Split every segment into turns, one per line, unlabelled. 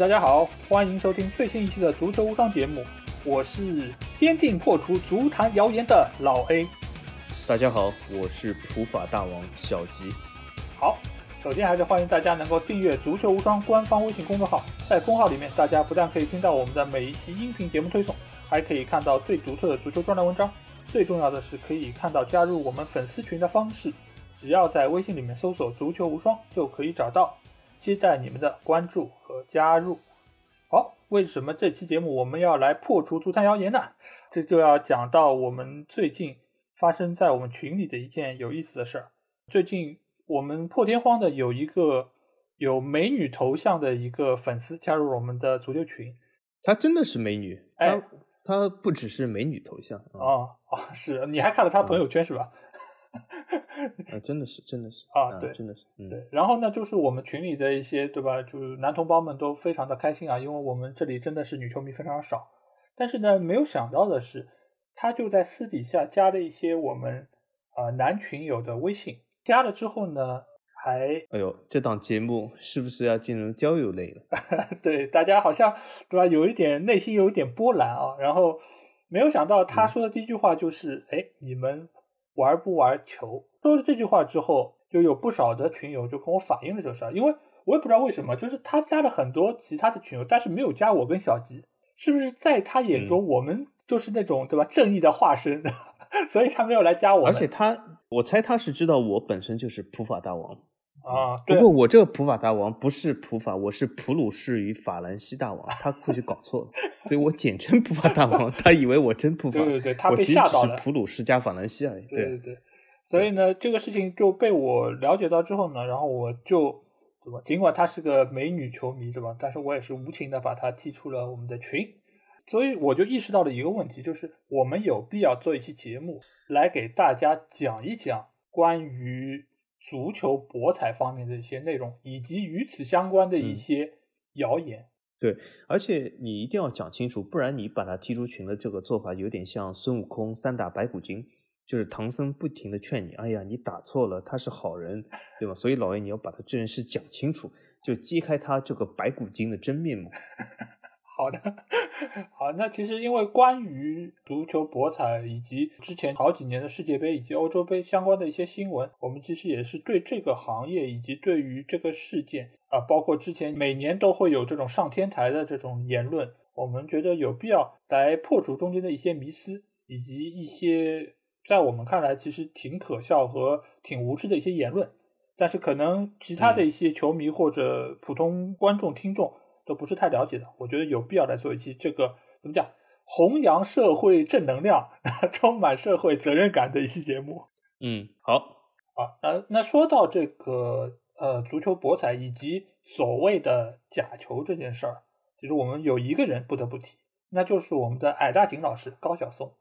大家好，欢迎收听最新一期的足球无双节目，我是坚定破除足坛谣言的老 A。
大家好，我是普法大王小吉。
好，首先还是欢迎大家能够订阅足球无双官方微信公众号，在公号里面，大家不但可以听到我们的每一期音频节目推送，还可以看到最独特的足球专栏文章，最重要的是可以看到加入我们粉丝群的方式，只要在微信里面搜索“足球无双”就可以找到。期待你们的关注和加入。好，为什么这期节目我们要来破除足坛谣言呢？这就要讲到我们最近发生在我们群里的一件有意思的事儿。最近我们破天荒的有一个有美女头像的一个粉丝加入了我们的足球群。
她真的是美女？
哎，
她不只是美女头像
哦哦，是你还看了她朋友圈是吧？
啊，真的是，真的是
啊，对，
真的是，
对。然后呢，就是我们群里的一些，对吧？就是男同胞们都非常的开心啊，因为我们这里真的是女球迷非常少。但是呢，没有想到的是，他就在私底下加了一些我们啊男群友的微信，加了之后呢，还
哎呦，这档节目是不是要进入交友类了？
对，大家好像对吧？有一点内心有一点波澜啊。然后没有想到他说的第一句话就是：哎，你们。玩不玩球？说了这句话之后，就有不少的群友就跟我反映了这事儿。因为我也不知道为什么，就是他加了很多其他的群友，但是没有加我跟小吉，是不是在他眼中我们就是那种对吧正义的化身？所以他没有来加我。
而且他，我猜他是知道我本身就是普法大王。
啊，
不过我这个普法大王不是普法，我是普鲁士与法兰西大王，他或许搞错了，所以我简称普法大王，他以为我真普法，
对对对，他被吓到了。
普鲁士加法兰西而已，
对对对。所以呢，这个事情就被我了解到之后呢，然后我就对吧？尽管她是个美女球迷，对吧？但是我也是无情的把她踢出了我们的群，所以我就意识到了一个问题，就是我们有必要做一期节目来给大家讲一讲关于。足球博彩方面的一些内容，以及与此相关的一些谣言。
对，而且你一定要讲清楚，不然你把他踢出群的这个做法，有点像孙悟空三打白骨精，就是唐僧不停的劝你，哎呀，你打错了，他是好人，对吧？所以老爷你要把他这件事讲清楚，就揭开他这个白骨精的真面目。
好的，好，那其实因为关于足球博彩以及之前好几年的世界杯以及欧洲杯相关的一些新闻，我们其实也是对这个行业以及对于这个事件啊，包括之前每年都会有这种上天台的这种言论，我们觉得有必要来破除中间的一些迷思，以及一些在我们看来其实挺可笑和挺无知的一些言论，但是可能其他的一些球迷或者普通观众听众。都不是太了解的，我觉得有必要来做一期这个怎么讲，弘扬社会正能量、充满社会责任感的一期节目。
嗯，好，
好，那那说到这个呃足球博彩以及所谓的假球这件事儿，其实我们有一个人不得不提，那就是我们的矮大紧老师高晓松，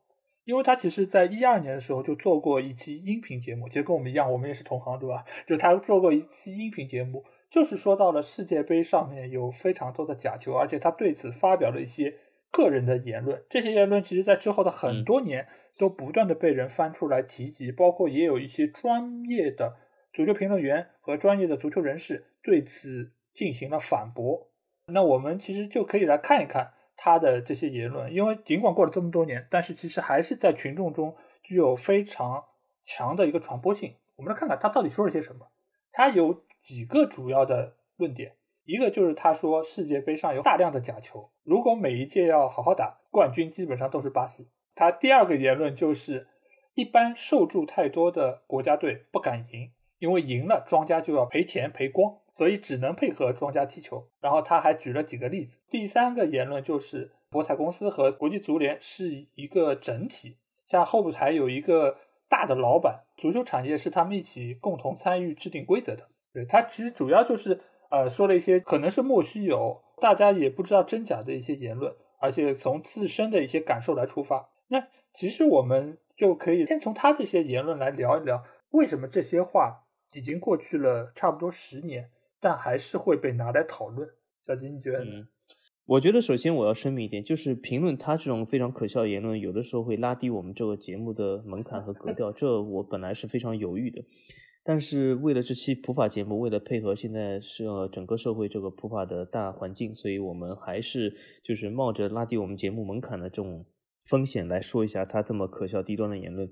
因为他其实在一二年的时候就做过一期音频节目，其实跟我们一样，我们也是同行，对吧？就他做过一期音频节目。就是说到了世界杯上面有非常多的假球，而且他对此发表了一些个人的言论。这些言论其实，在之后的很多年都不断的被人翻出来提及，包括也有一些专业的足球评论员和专业的足球人士对此进行了反驳。那我们其实就可以来看一看他的这些言论，因为尽管过了这么多年，但是其实还是在群众中具有非常强的一个传播性。我们来看看他到底说了些什么。他有。几个主要的论点，一个就是他说世界杯上有大量的假球，如果每一届要好好打，冠军基本上都是巴西。他第二个言论就是，一般受助太多的国家队不敢赢，因为赢了庄家就要赔钱赔光，所以只能配合庄家踢球。然后他还举了几个例子。第三个言论就是，博彩公司和国际足联是一个整体，像后台有一个大的老板，足球产业是他们一起共同参与制定规则的。对他其实主要就是呃说了一些可能是莫须有，大家也不知道真假的一些言论，而且从自身的一些感受来出发。那其实我们就可以先从他这些言论来聊一聊，为什么这些话已经过去了差不多十年，但还是会被拿来讨论。小金，你觉得呢？
我觉得首先我要声明一点，就是评论他这种非常可笑的言论，有的时候会拉低我们这个节目的门槛和格调，这我本来是非常犹豫的。但是为了这期普法节目，为了配合现在是整个社会这个普法的大环境，所以我们还是就是冒着拉低我们节目门槛的这种风险来说一下他这么可笑低端的言论。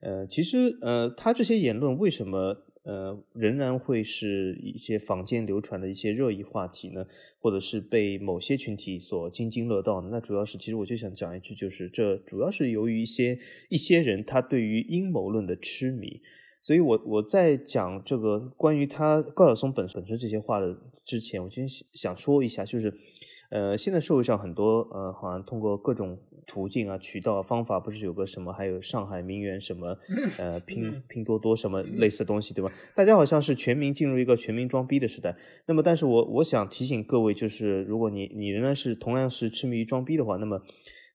呃，其实呃，他这些言论为什么呃仍然会是一些坊间流传的一些热议话题呢？或者是被某些群体所津津乐道呢？那主要是，其实我就想讲一句，就是这主要是由于一些一些人他对于阴谋论的痴迷。所以，我我在讲这个关于他高晓松本本身这些话的之前，我先想说一下，就是，呃，现在社会上很多呃，好像通过各种途径啊、渠道方法，不是有个什么，还有上海名媛什么，呃，拼 拼多多什么类似的东西，对吧？大家好像是全民进入一个全民装逼的时代。那么，但是我我想提醒各位，就是如果你你仍然是同样是痴迷于装逼的话，那么。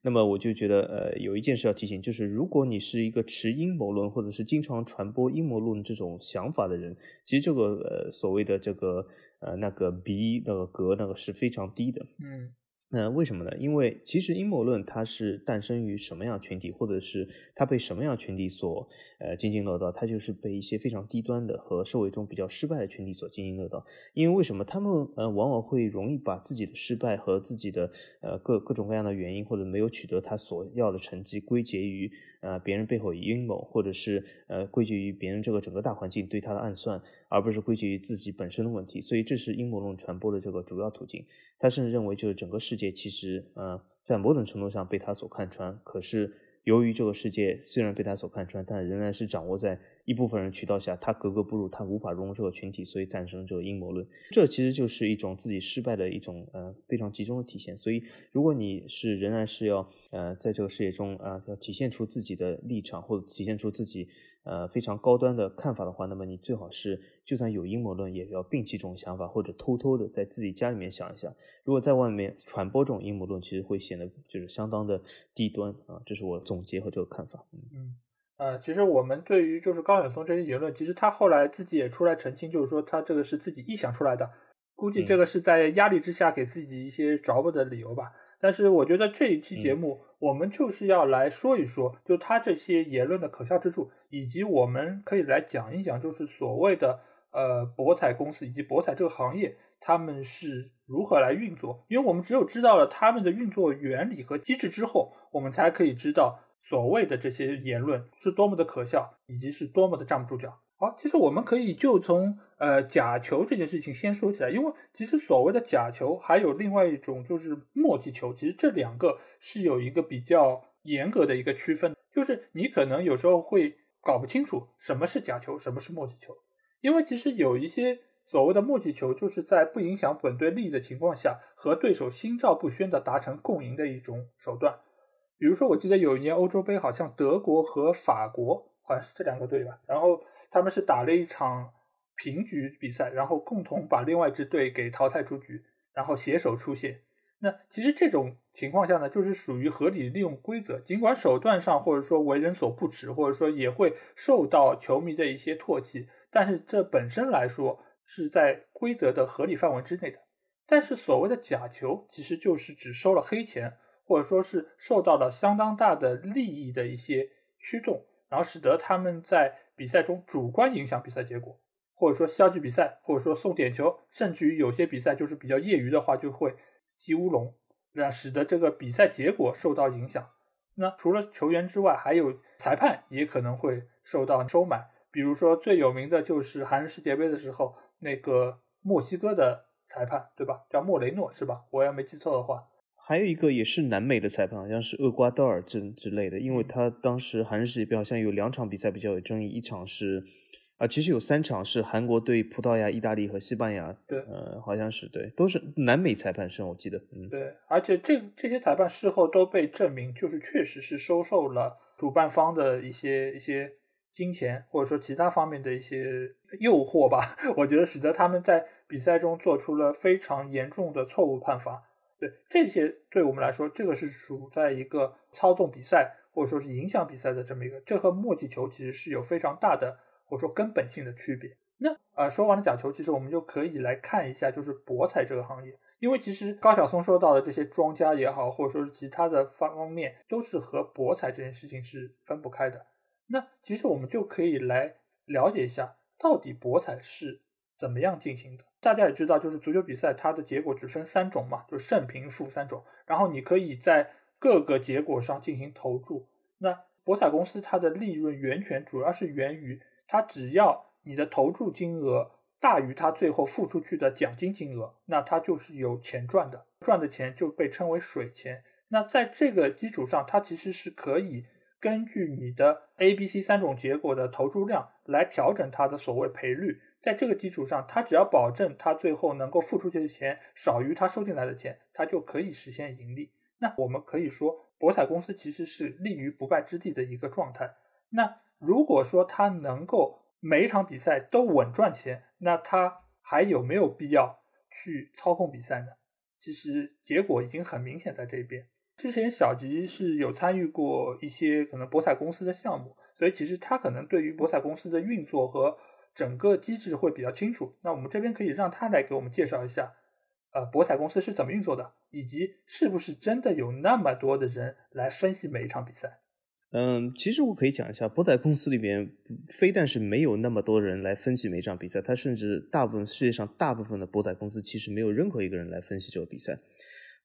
那么我就觉得，呃，有一件事要提醒，就是如果你是一个持阴谋论或者是经常传播阴谋论这种想法的人，其实这个呃所谓的这个呃那个鼻那个格那个是非常低的。
嗯。
那为什么呢？因为其实阴谋论它是诞生于什么样群体，或者是它被什么样群体所呃津津乐道？它就是被一些非常低端的和社会中比较失败的群体所津津乐道。因为为什么他们呃往往会容易把自己的失败和自己的呃各各种各样的原因，或者没有取得他所要的成绩，归结于呃别人背后阴谋，或者是呃归结于别人这个整个大环境对他的暗算，而不是归结于自己本身的问题。所以这是阴谋论传播的这个主要途径。他甚至认为，就是整个世界其实，呃，在某种程度上被他所看穿。可是，由于这个世界虽然被他所看穿，但仍然是掌握在一部分人渠道下，他格格不入，他无法融入这个群体，所以诞生这个阴谋论。这其实就是一种自己失败的一种，呃，非常集中的体现。所以，如果你是仍然是要，呃，在这个事业中，啊，要体现出自己的立场，或者体现出自己。呃，非常高端的看法的话，那么你最好是，就算有阴谋论，也要摒弃这种想法，或者偷偷的在自己家里面想一想。如果在外面传播这种阴谋论，其实会显得就是相当的低端啊。这是我总结和这个看法。
嗯，呃，其实我们对于就是高晓松这些言论，其实他后来自己也出来澄清，就是说他这个是自己臆想出来的，估计这个是在压力之下给自己一些着不的理由吧。但是我觉得这一期节目，我们就是要来说一说，就他这些言论的可笑之处，以及我们可以来讲一讲，就是所谓的呃博彩公司以及博彩这个行业，他们是如何来运作。因为我们只有知道了他们的运作原理和机制之后，我们才可以知道所谓的这些言论是多么的可笑，以及是多么的站不住脚。好，其实我们可以就从呃假球这件事情先说起来，因为其实所谓的假球还有另外一种就是墨迹球，其实这两个是有一个比较严格的一个区分，就是你可能有时候会搞不清楚什么是假球，什么是墨迹球，因为其实有一些所谓的默契球，就是在不影响本队利益的情况下，和对手心照不宣的达成共赢的一种手段。比如说，我记得有一年欧洲杯，好像德国和法国好像是这两个队吧，然后。他们是打了一场平局比赛，然后共同把另外一支队给淘汰出局，然后携手出线。那其实这种情况下呢，就是属于合理利用规则，尽管手段上或者说为人所不齿，或者说也会受到球迷的一些唾弃，但是这本身来说是在规则的合理范围之内的。但是所谓的假球，其实就是只收了黑钱，或者说是受到了相当大的利益的一些驱动，然后使得他们在。比赛中主观影响比赛结果，或者说消极比赛，或者说送点球，甚至于有些比赛就是比较业余的话，就会击乌龙，让使得这个比赛结果受到影响。那除了球员之外，还有裁判也可能会受到收买。比如说最有名的就是韩日世界杯的时候，那个墨西哥的裁判，对吧？叫莫雷诺是吧？我要没记错的话。
还有一个也是南美的裁判，好像是厄瓜多尔之之类的，因为他当时韩日世界杯好像有两场比赛比较有争议，一场是啊，其实有三场是韩国对葡萄牙、意大利和西班牙，
对，
呃，好像是对，都是南美裁判是我记得，嗯，
对，而且这这些裁判事后都被证明，就是确实是收受了主办方的一些一些金钱或者说其他方面的一些诱惑吧，我觉得使得他们在比赛中做出了非常严重的错误判罚。对这些，对我们来说，这个是属在一个操纵比赛或者说是影响比赛的这么一个，这和墨迹球其实是有非常大的或者说根本性的区别。那呃，说完了假球，其实我们就可以来看一下，就是博彩这个行业，因为其实高晓松说到的这些庄家也好，或者说是其他的方方面，都是和博彩这件事情是分不开的。那其实我们就可以来了解一下到底博彩是怎么样进行的？大家也知道，就是足球比赛它的结果只分三种嘛，就是胜平负三种。然后你可以在各个结果上进行投注。那博彩公司它的利润源泉主要是源于它只要你的投注金额大于它最后付出去的奖金金额，那它就是有钱赚的，赚的钱就被称为水钱。那在这个基础上，它其实是可以根据你的 A、B、C 三种结果的投注量来调整它的所谓赔率。在这个基础上，它只要保证它最后能够付出去的钱少于它收进来的钱，它就可以实现盈利。那我们可以说，博彩公司其实是立于不败之地的一个状态。那如果说它能够每一场比赛都稳赚钱，那它还有没有必要去操控比赛呢？其实结果已经很明显在这边。之前小吉是有参与过一些可能博彩公司的项目，所以其实他可能对于博彩公司的运作和整个机制会比较清楚。那我们这边可以让他来给我们介绍一下，呃，博彩公司是怎么运作的，以及是不是真的有那么多的人来分析每一场比赛。
嗯，其实我可以讲一下，博彩公司里面非但是没有那么多人来分析每一场比赛，它甚至大部分世界上大部分的博彩公司其实没有任何一个人来分析这个比赛。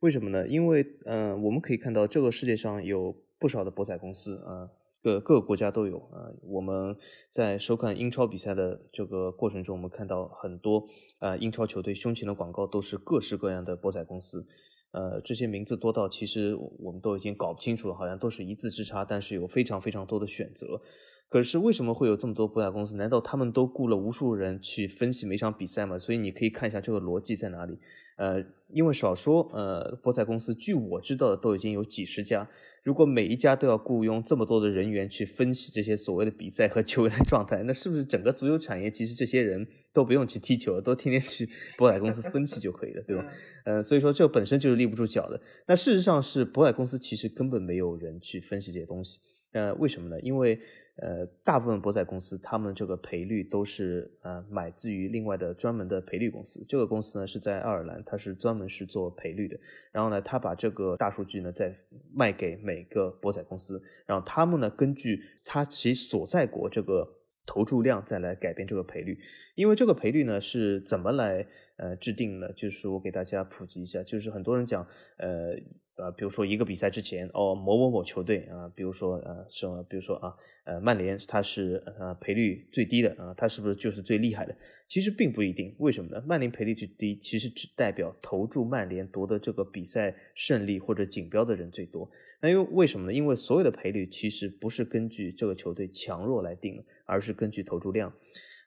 为什么呢？因为，嗯，我们可以看到这个世界上有不少的博彩公司啊，各各个国家都有啊。我们在收看英超比赛的这个过程中，我们看到很多啊英超球队胸前的广告都是各式各样的博彩公司，呃，这些名字多到其实我们都已经搞不清楚了，好像都是一字之差，但是有非常非常多的选择。可是为什么会有这么多博彩公司？难道他们都雇了无数人去分析每场比赛吗？所以你可以看一下这个逻辑在哪里。呃，因为少说，呃，博彩公司据我知道的都已经有几十家。如果每一家都要雇佣这么多的人员去分析这些所谓的比赛和球员的状态，那是不是整个足球产业其实这些人都不用去踢球，都天天去 博彩公司分析就可以了，对吧？呃，所以说这本身就是立不住脚的。那事实上是博彩公司其实根本没有人去分析这些东西。呃，为什么呢？因为呃，大部分博彩公司他们这个赔率都是呃买自于另外的专门的赔率公司。这个公司呢是在爱尔兰，它是专门是做赔率的。然后呢，他把这个大数据呢再卖给每个博彩公司，然后他们呢根据他其所在国这个投注量再来改变这个赔率。因为这个赔率呢是怎么来呃制定呢？就是我给大家普及一下，就是很多人讲呃。呃，比如说一个比赛之前，哦，某某某球队啊，比如说呃，什么，比如说啊，呃，曼联它是呃赔率最低的啊，它是不是就是最厉害的？其实并不一定，为什么呢？曼联赔率最低，其实只代表投注曼联夺得这个比赛胜利或者锦标的人最多。那因为为什么呢？因为所有的赔率其实不是根据这个球队强弱来定的，而是根据投注量。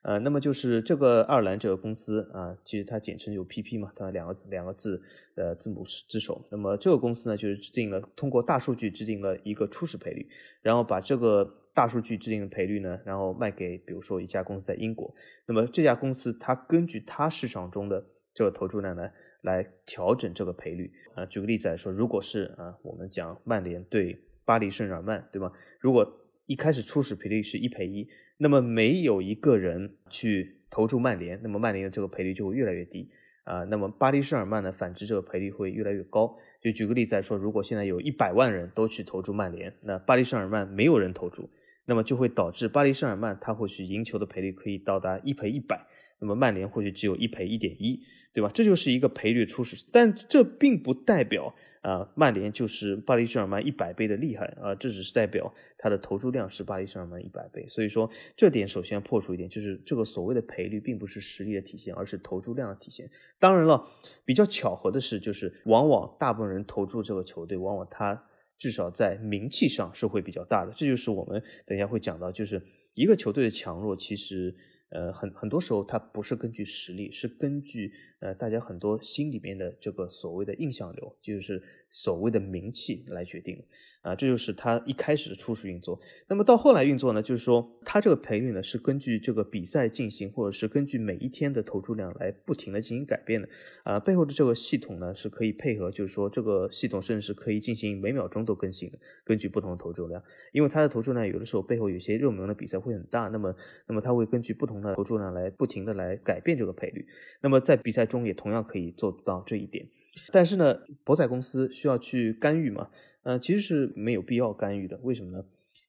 呃，那么就是这个爱尔兰这个公司啊，其实它简称就 PP 嘛，它两个两个字的字母之首。那么这个公司呢，就是制定了通过大数据制定了一个初始赔率，然后把这个大数据制定的赔率呢，然后卖给比如说一家公司在英国。那么这家公司它根据它市场中的这个投注量呢，来调整这个赔率。啊，举个例子来说，如果是啊，我们讲曼联对巴黎圣日耳曼，对吧？如果一开始初始赔率是一赔一。那么没有一个人去投注曼联，那么曼联的这个赔率就会越来越低啊。那么巴黎圣日耳曼呢，反之这个赔率会越来越高。就举个例子来说，如果现在有一百万人都去投注曼联，那巴黎圣日耳曼没有人投注，那么就会导致巴黎圣日耳曼他或许赢球的赔率可以到达一赔一百，那么曼联或许只有一赔一点一，对吧？这就是一个赔率初始，但这并不代表。啊，曼联就是巴黎圣日耳曼一百倍的厉害啊！这只是代表它的投注量是巴黎圣日耳曼一百倍，所以说这点首先要破除一点，就是这个所谓的赔率并不是实力的体现，而是投注量的体现。当然了，比较巧合的是，就是往往大部分人投注这个球队，往往他至少在名气上是会比较大的。这就是我们等一下会讲到，就是一个球队的强弱，其实呃很很多时候它不是根据实力，是根据呃大家很多心里面的这个所谓的印象流，就是。所谓的名气来决定的啊，这就是它一开始的初始运作。那么到后来运作呢，就是说它这个赔率呢是根据这个比赛进行，或者是根据每一天的投注量来不停的进行改变的。啊，背后的这个系统呢是可以配合，就是说这个系统甚至是可以进行每秒钟都更新的，根据不同的投注量。因为它的投注量有的时候背后有些热门的比赛会很大，那么那么它会根据不同的投注量来不停的来改变这个赔率。那么在比赛中也同样可以做到这一点。但是呢，博彩公司需要去干预吗？呃，其实是没有必要干预的。为什么呢？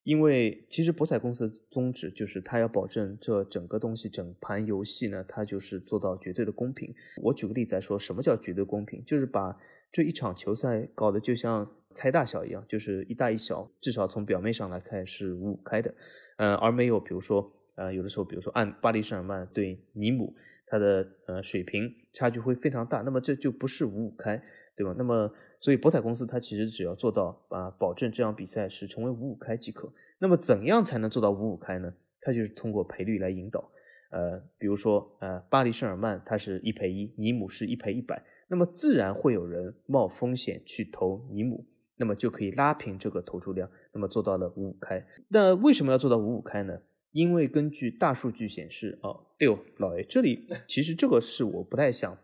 因为其实博彩公司宗旨就是它要保证这整个东西整盘游戏呢，它就是做到绝对的公平。我举个例子来说，什么叫绝对公平？就是把这一场球赛搞得就像猜大小一样，就是一大一小，至少从表面上来看是五五开的，呃，而没有比如说呃有的时候，比如说按巴黎圣日耳曼对尼姆，它的呃水平差距会非常大，那么这就不是五五开。对吧？那么，所以博彩公司它其实只要做到啊，保证这场比赛是成为五五开即可。那么，怎样才能做到五五开呢？它就是通过赔率来引导。呃，比如说，呃，巴黎圣日耳曼它是一赔一，尼姆是一赔一百，那么自然会有人冒风险去投尼姆，那么就可以拉平这个投注量，那么做到了五五开。那为什么要做到五五开呢？因为根据大数据显示，哦，哎呦，老爷这里 其实这个是我不太想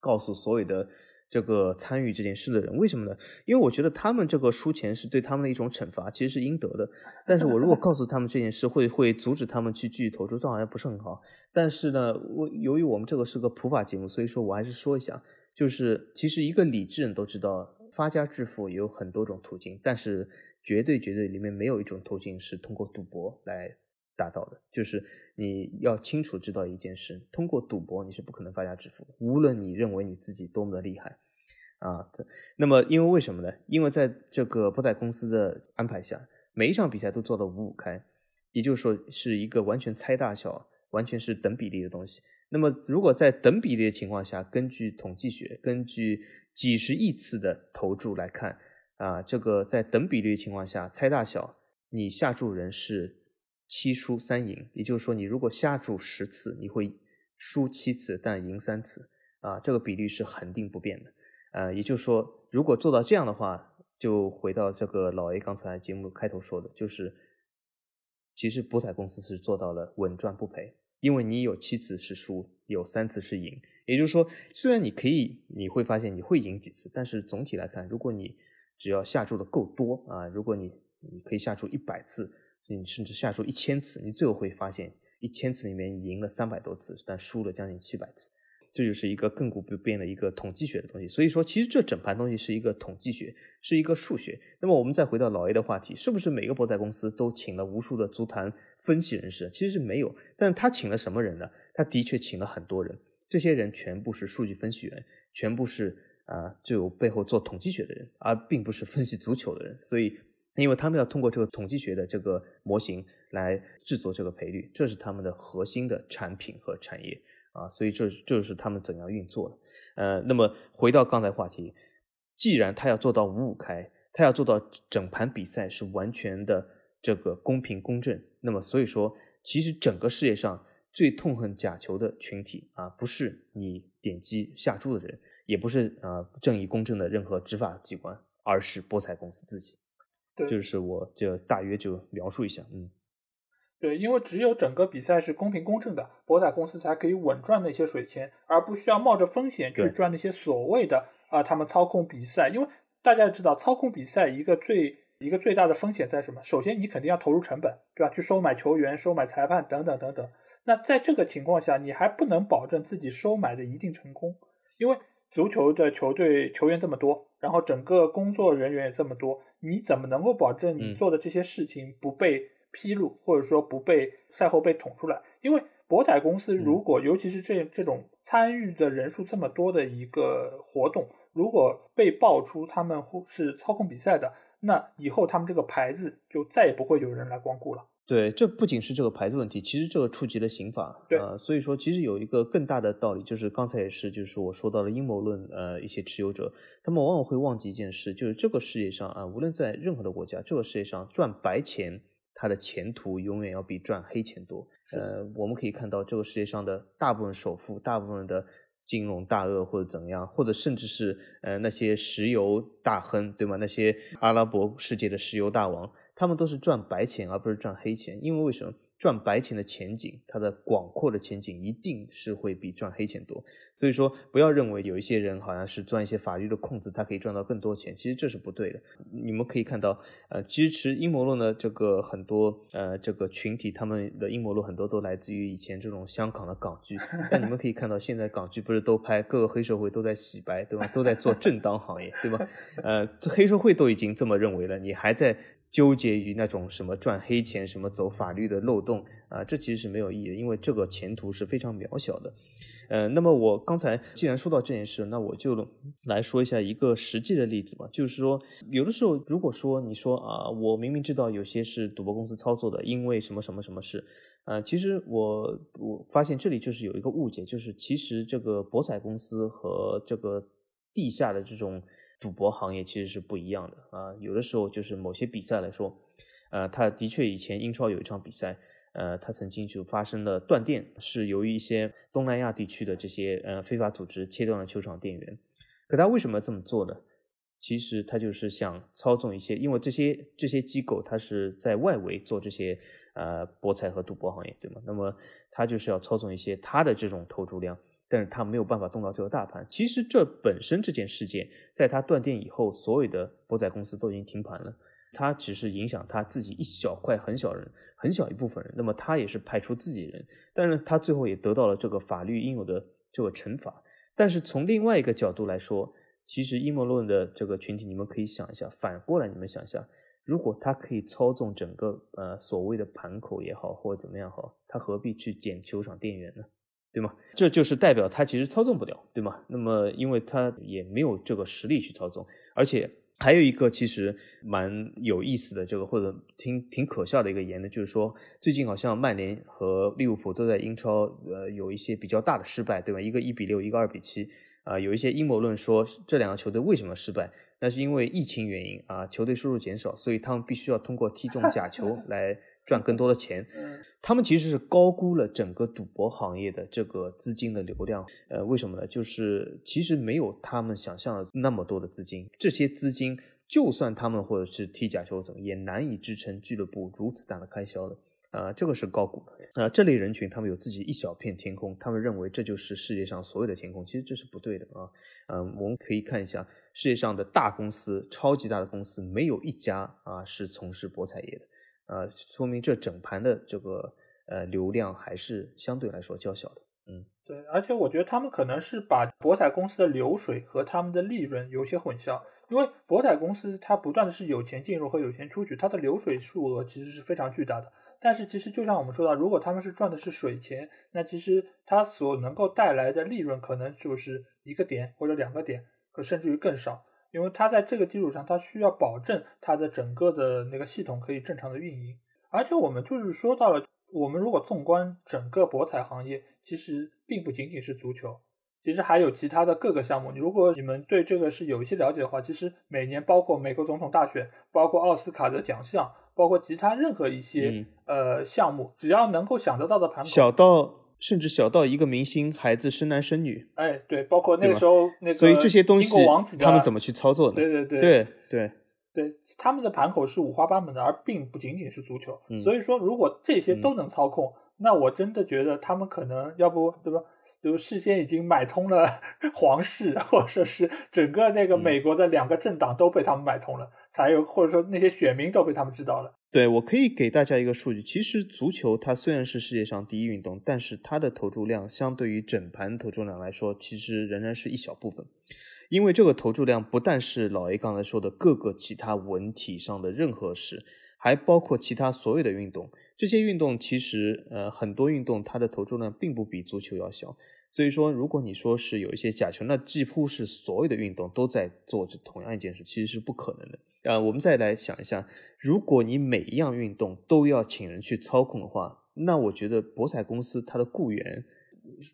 告诉所有的。这个参与这件事的人，为什么呢？因为我觉得他们这个输钱是对他们的一种惩罚，其实是应得的。但是我如果告诉他们这件事，会会阻止他们去继续投注，这好像不是很好。但是呢，我由于我们这个是个普法节目，所以说我还是说一下，就是其实一个理智人都知道，发家致富也有很多种途径，但是绝对绝对里面没有一种途径是通过赌博来。达到的，就是你要清楚知道一件事：通过赌博你是不可能发家致富，无论你认为你自己多么的厉害啊。那么，因为为什么呢？因为在这个博彩公司的安排下，每一场比赛都做到五五开，也就是说是一个完全猜大小、完全是等比例的东西。那么，如果在等比例的情况下，根据统计学，根据几十亿次的投注来看啊，这个在等比例的情况下猜大小，你下注人是。七输三赢，也就是说，你如果下注十次，你会输七次，但赢三次，啊，这个比率是恒定不变的，呃，也就是说，如果做到这样的话，就回到这个老 A 刚才节目开头说的，就是其实博彩公司是做到了稳赚不赔，因为你有七次是输，有三次是赢，也就是说，虽然你可以，你会发现你会赢几次，但是总体来看，如果你只要下注的够多啊，如果你你可以下注一百次。你甚至下注一千次，你最后会发现一千次里面赢了三百多次，但输了将近七百次，这就是一个亘古不变的一个统计学的东西。所以说，其实这整盘东西是一个统计学，是一个数学。那么我们再回到老 A 的话题，是不是每个博彩公司都请了无数的足坛分析人士？其实是没有，但他请了什么人呢？他的确请了很多人，这些人全部是数据分析员，全部是啊，就有背后做统计学的人，而并不是分析足球的人。所以。因为他们要通过这个统计学的这个模型来制作这个赔率，这是他们的核心的产品和产业啊，所以这这是他们怎样运作的。呃，那么回到刚才话题，既然他要做到五五开，他要做到整盘比赛是完全的这个公平公正，那么所以说，其实整个世界上最痛恨假球的群体啊，不是你点击下注的人，也不是啊正义公正的任何执法机关，而是博彩公司自己。就是我就大约就描述一下，嗯，
对，因为只有整个比赛是公平公正的，博彩公司才可以稳赚那些水钱，而不需要冒着风险去赚那些所谓的啊，他们操控比赛。因为大家知道，操控比赛一个最一个最大的风险在什么？首先，你肯定要投入成本，对吧？去收买球员、收买裁判等等等等。那在这个情况下，你还不能保证自己收买的一定成功，因为。足球的球队球员这么多，然后整个工作人员也这么多，你怎么能够保证你做的这些事情不被披露，或者说不被赛后被捅出来？因为博彩公司如果尤其是这这种参与的人数这么多的一个活动，如果被爆出他们是操控比赛的，那以后他们这个牌子就再也不会有人来光顾了。
对，这不仅是这个牌子问题，其实这个触及了刑法，对
呃，
所以说其实有一个更大的道理，就是刚才也是，就是我说到了阴谋论，呃，一些持有者，他们往往会忘记一件事，就是这个世界上啊，无论在任何的国家，这个世界上赚白钱，它的前途永远要比赚黑钱多。呃，我们可以看到这个世界上的大部分首富，大部分的金融大鳄或者怎么样，或者甚至是呃那些石油大亨，对吗？那些阿拉伯世界的石油大王。他们都是赚白钱，而不是赚黑钱，因为为什么？赚白钱的前景，它的广阔的前景一定是会比赚黑钱多。所以说，不要认为有一些人好像是钻一些法律的空子，他可以赚到更多钱，其实这是不对的。你们可以看到，呃，支持阴谋论的这个很多呃这个群体，他们的阴谋论很多都来自于以前这种香港的港剧。但你们可以看到，现在港剧不是都拍各个黑社会都在洗白，对吧？都在做正当行业，对吧？呃，这黑社会都已经这么认为了，你还在。纠结于那种什么赚黑钱、什么走法律的漏洞啊，这其实是没有意义的，因为这个前途是非常渺小的。呃，那么我刚才既然说到这件事，那我就来说一下一个实际的例子吧。就是说，有的时候如果说你说啊，我明明知道有些是赌博公司操作的，因为什么什么什么事，呃，其实我我发现这里就是有一个误解，就是其实这个博彩公司和这个地下的这种赌博行业其实是不一样的啊。有的时候就是某些比赛来说，呃，他的确以前英超有一场比赛。呃，它曾经就发生了断电，是由于一些东南亚地区的这些呃非法组织切断了球场电源。可他为什么这么做呢？其实他就是想操纵一些，因为这些这些机构他是在外围做这些呃博彩和赌博行业，对吗？那么他就是要操纵一些他的这种投注量，但是他没有办法动到这个大盘。其实这本身这件事件，在他断电以后，所有的博彩公司都已经停盘了。他只是影响他自己一小块很小人，很小一部分人，那么他也是派出自己人，但是他最后也得到了这个法律应有的这个惩罚。但是从另外一个角度来说，其实阴谋论的这个群体，你们可以想一下，反过来你们想一下，如果他可以操纵整个呃所谓的盘口也好，或者怎么样好，他何必去剪球场电源呢？对吗？这就是代表他其实操纵不了，对吗？那么因为他也没有这个实力去操纵，而且。还有一个其实蛮有意思的，这个或者挺挺可笑的一个言论，就是说最近好像曼联和利物浦都在英超呃有一些比较大的失败，对吧？一个一比六，一个二比七，啊，有一些阴谋论说这两个球队为什么失败？那是因为疫情原因啊，球队收入减少，所以他们必须要通过踢中假球 来。赚更多的钱，他们其实是高估了整个赌博行业的这个资金的流量。呃，为什么呢？就是其实没有他们想象的那么多的资金。这些资金，就算他们或者是踢假球怎么，也难以支撑俱乐部如此大的开销的。啊，这个是高估的。啊，这类人群他们有自己一小片天空，他们认为这就是世界上所有的天空。其实这是不对的啊。嗯，我们可以看一下世界上的大公司，超级大的公司，没有一家啊是从事博彩业的。呃，说明这整盘的这个呃流量还是相对来说较小的，嗯，
对，而且我觉得他们可能是把博彩公司的流水和他们的利润有些混淆，因为博彩公司它不断的是有钱进入和有钱出去，它的流水数额其实是非常巨大的。但是其实就像我们说到，如果他们是赚的是水钱，那其实它所能够带来的利润可能就是一个点或者两个点，可甚至于更少。因为它在这个基础上，它需要保证它的整个的那个系统可以正常的运营。而且我们就是说到了，我们如果纵观整个博彩行业，其实并不仅仅是足球，其实还有其他的各个项目。如果你们对这个是有一些了解的话，其实每年包括美国总统大选，包括奥斯卡的奖项，包括其他任何一些呃项目，只要能够想得到的盘口，
小到。甚至小到一个明星孩子生男生女，
哎，对，包括那个时候那个
所以这些东西他们怎么去操作呢？
对对对
对对
对，他们的盘口是五花八门的，而并不仅仅是足球。所以说，如果这些都能操控，那我真的觉得他们可能要不对吧？就事先已经买通了 皇室，或者说是整个那个美国的两个政党都被他们买通了，才有或者说那些选民都被他们知道了。
对，我可以给大家一个数据。其实足球它虽然是世界上第一运动，但是它的投注量相对于整盘投注量来说，其实仍然是一小部分。因为这个投注量不但是老 A 刚才说的各个其他文体上的任何事，还包括其他所有的运动。这些运动其实呃很多运动它的投注量并不比足球要小。所以说，如果你说是有一些假球，那几乎是所有的运动都在做这同样一件事，其实是不可能的。啊，我们再来想一下，如果你每一样运动都要请人去操控的话，那我觉得博彩公司它的雇员，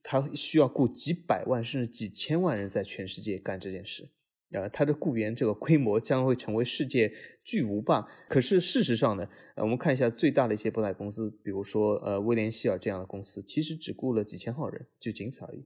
他需要雇几百万甚至几千万人在全世界干这件事，呃，它的雇员这个规模将会成为世界巨无霸。可是事实上呢，呃，我们看一下最大的一些博彩公司，比如说呃威廉希尔这样的公司，其实只雇了几千号人，就仅此而已，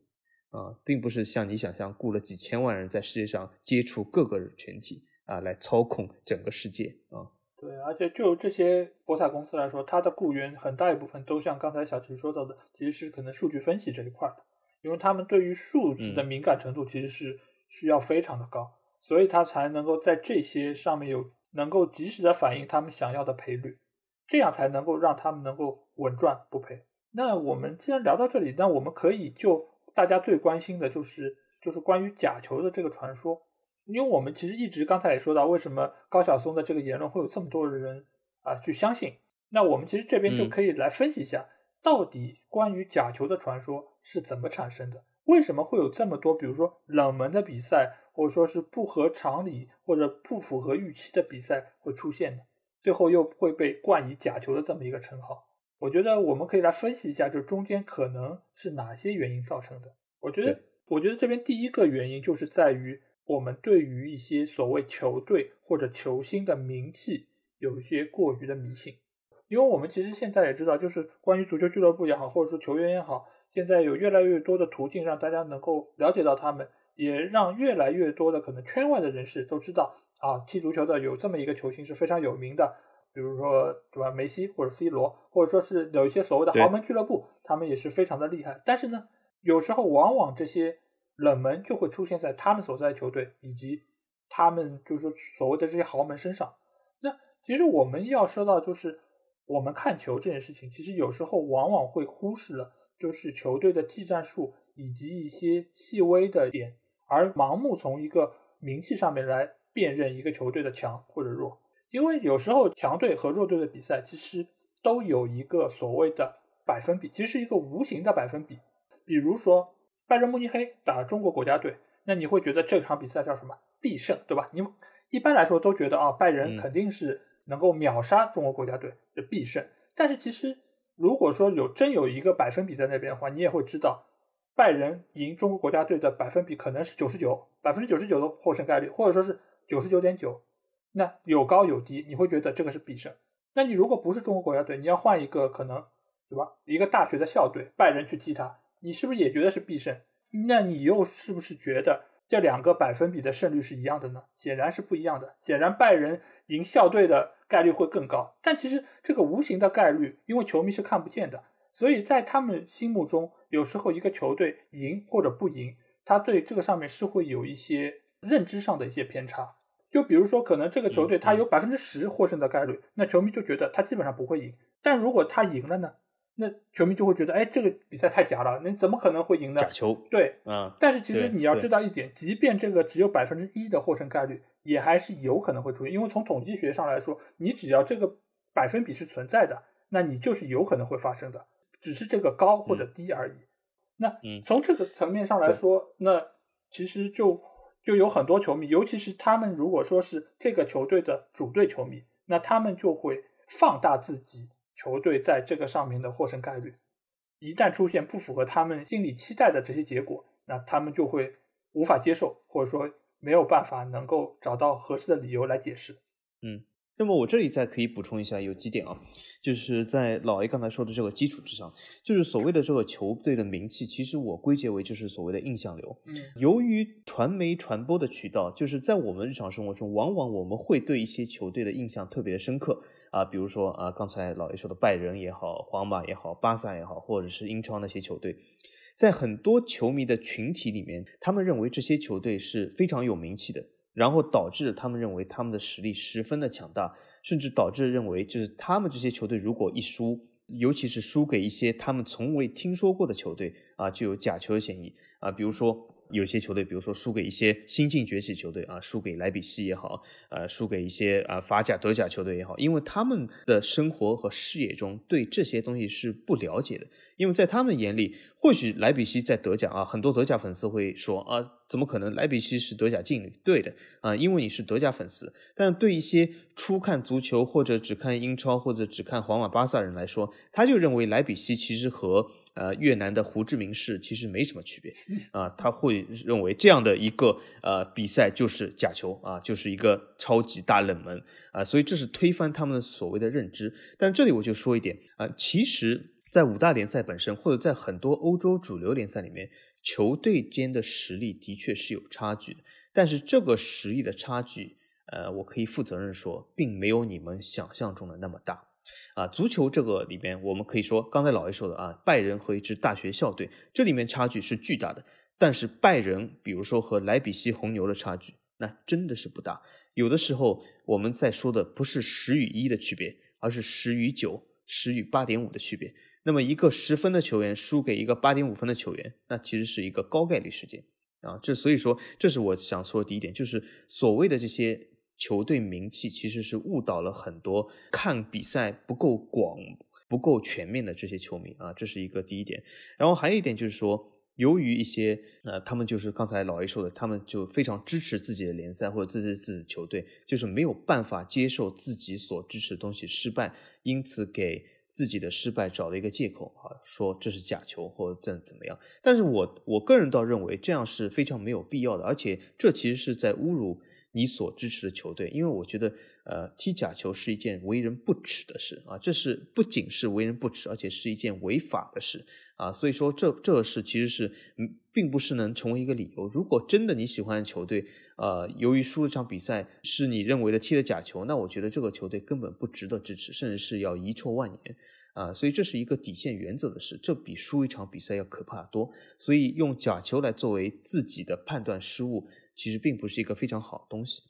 啊，并不是像你想象雇了几千万人在世界上接触各个群体。啊，来操控整个世界啊！
对，而且就这些博彩公司来说，它的雇员很大一部分都像刚才小齐说到的，其实是可能数据分析这一块的，因为他们对于数字的敏感程度其实是需要非常的高，所以他才能够在这些上面有能够及时的反映他们想要的赔率，这样才能够让他们能够稳赚不赔。那我们既然聊到这里，那我们可以就大家最关心的就是就是关于假球的这个传说。因为我们其实一直刚才也说到，为什么高晓松的这个言论会有这么多人啊去相信？那我们其实这边就可以来分析一下，到底关于假球的传说是怎么产生的？为什么会有这么多，比如说冷门的比赛，或者说是不合常理或者不符合预期的比赛会出现的？最后又会被冠以假球的这么一个称号？我觉得我们可以来分析一下，就中间可能是哪些原因造成的？我觉得，我觉得这边第一个原因就是在于。我们对于一些所谓球队或者球星的名气有一些过于的迷信，因为我们其实现在也知道，就是关于足球俱乐部也好，或者说球员也好，现在有越来越多的途径让大家能够了解到他们，也让越来越多的可能圈外的人士都知道啊，踢足球的有这么一个球星是非常有名的，比如说对吧，梅西或者 C 罗，或者说是有一些所谓的豪门俱乐部，他们也是非常的厉害。但是呢，有时候往往这些。冷门就会出现在他们所在球队以及他们就是说所谓的这些豪门身上。那其实我们要说到，就是我们看球这件事情，其实有时候往往会忽视了，就是球队的技战术以及一些细微的点，而盲目从一个名气上面来辨认一个球队的强或者弱。因为有时候强队和弱队的比赛，其实都有一个所谓的百分比，其实是一个无形的百分比。比如说。拜仁慕尼黑打中国国家队，那你会觉得这场比赛叫什么必胜，对吧？你一般来说都觉得啊，拜仁肯定是能够秒杀中国国家队，的必胜。但是其实如果说有真有一个百分比在那边的话，你也会知道，拜仁赢中国国家队的百分比可能是九十九，百分之九十九的获胜概率，或者说是九十九点九，那有高有低，你会觉得这个是必胜。那你如果不是中国国家队，你要换一个可能，对吧？一个大学的校队，拜仁去踢他。你是不是也觉得是必胜？那你又是不是觉得这两个百分比的胜率是一样的呢？显然是不一样的。显然拜仁赢校队的概率会更高。但其实这个无形的概率，因为球迷是看不见的，所以在他们心目中，有时候一个球队赢或者不赢，他对这个上面是会有一些认知上的一些偏差。就比如说，可能这个球队他有百分之十获胜的概率，那球迷就觉得他基本上不会赢。但如果他赢了呢？那球迷就会觉得，哎，这个比赛太假了，那怎么可能会赢呢？
假球。
对，
嗯。
但是其实你要知道一点，即便这个只有百分之一的获胜概率，也还是有可能会出现。因为从统计学上来说，你只要这个百分比是存在的，那你就是有可能会发生的，只是这个高或者低而已。那从这个层面上来说，那其实就就有很多球迷，尤其是他们如果说是这个球队的主队球迷，那他们就会放大自己。球队在这个上面的获胜概率，一旦出现不符合他们心理期待的这些结果，那他们就会无法接受，或者说没有办法能够找到合适的理由来解释。
嗯，那么我这里再可以补充一下，有几点啊，就是在老 A 刚才说的这个基础之上，就是所谓的这个球队的名气，其实我归结为就是所谓的印象流。
嗯，
由于传媒传播的渠道，就是在我们日常生活中，往往我们会对一些球队的印象特别的深刻。啊，比如说啊，刚才老爷说的拜仁也好，皇马也好，巴萨也好，或者是英超那些球队，在很多球迷的群体里面，他们认为这些球队是非常有名气的，然后导致他们认为他们的实力十分的强大，甚至导致认为就是他们这些球队如果一输，尤其是输给一些他们从未听说过的球队啊，就有假球的嫌疑啊，比如说。有些球队，比如说输给一些新晋崛起球队啊，输给莱比锡也好，呃，输给一些啊法甲、德甲球队也好，因为他们的生活和视野中对这些东西是不了解的，因为在他们眼里，或许莱比锡在德甲啊，很多德甲粉丝会说啊，怎么可能莱比锡是德甲劲旅？对的啊，因为你是德甲粉丝，但对一些初看足球或者只看英超或者只看皇马、巴萨人来说，他就认为莱比锡其实和。呃，越南的胡志明市其实没什么区别啊，他会认为这样的一个呃比赛就是假球啊，就是一个超级大冷门啊，所以这是推翻他们的所谓的认知。但这里我就说一点啊，其实，在五大联赛本身，或者在很多欧洲主流联赛里面，球队间的实力的确是有差距的，但是这个实力的差距，呃，我可以负责任说，并没有你们想象中的那么大。啊，足球这个里边，我们可以说，刚才老爷说的啊，拜仁和一支大学校队，这里面差距是巨大的。但是拜仁，比如说和莱比锡红牛的差距，那真的是不大。有的时候我们在说的不是十与一的区别，而是十与九、十与八点五的区别。那么一个十分的球员输给一个八点五分的球员，那其实是一个高概率事件啊。这所以说，这是我想说的第一点，就是所谓的这些球队名气，其实是误导了很多看比赛不够广、不够全面的这些球迷啊。这是一个第一点。然后还有一点就是说。由于一些呃，他们就是刚才老 A 说的，他们就非常支持自己的联赛或者自己自己的球队，就是没有办法接受自己所支持的东西失败，因此给自己的失败找了一个借口啊，说这是假球或者怎怎么样。但是我我个人倒认为这样是非常没有必要的，而且这其实是在侮辱你所支持的球队，因为我觉得呃，踢假球是一件为人不耻的事啊，这是不仅是为人不耻，而且是一件违法的事。啊，所以说这这个事其实是，并不是能成为一个理由。如果真的你喜欢的球队，呃，由于输了场比赛是你认为的踢了假球，那我觉得这个球队根本不值得支持，甚至是要遗臭万年。啊，所以这是一个底线原则的事，这比输一场比赛要可怕多。所以用假球来作为自己的判断失误，其实并不是一个非常好的东西。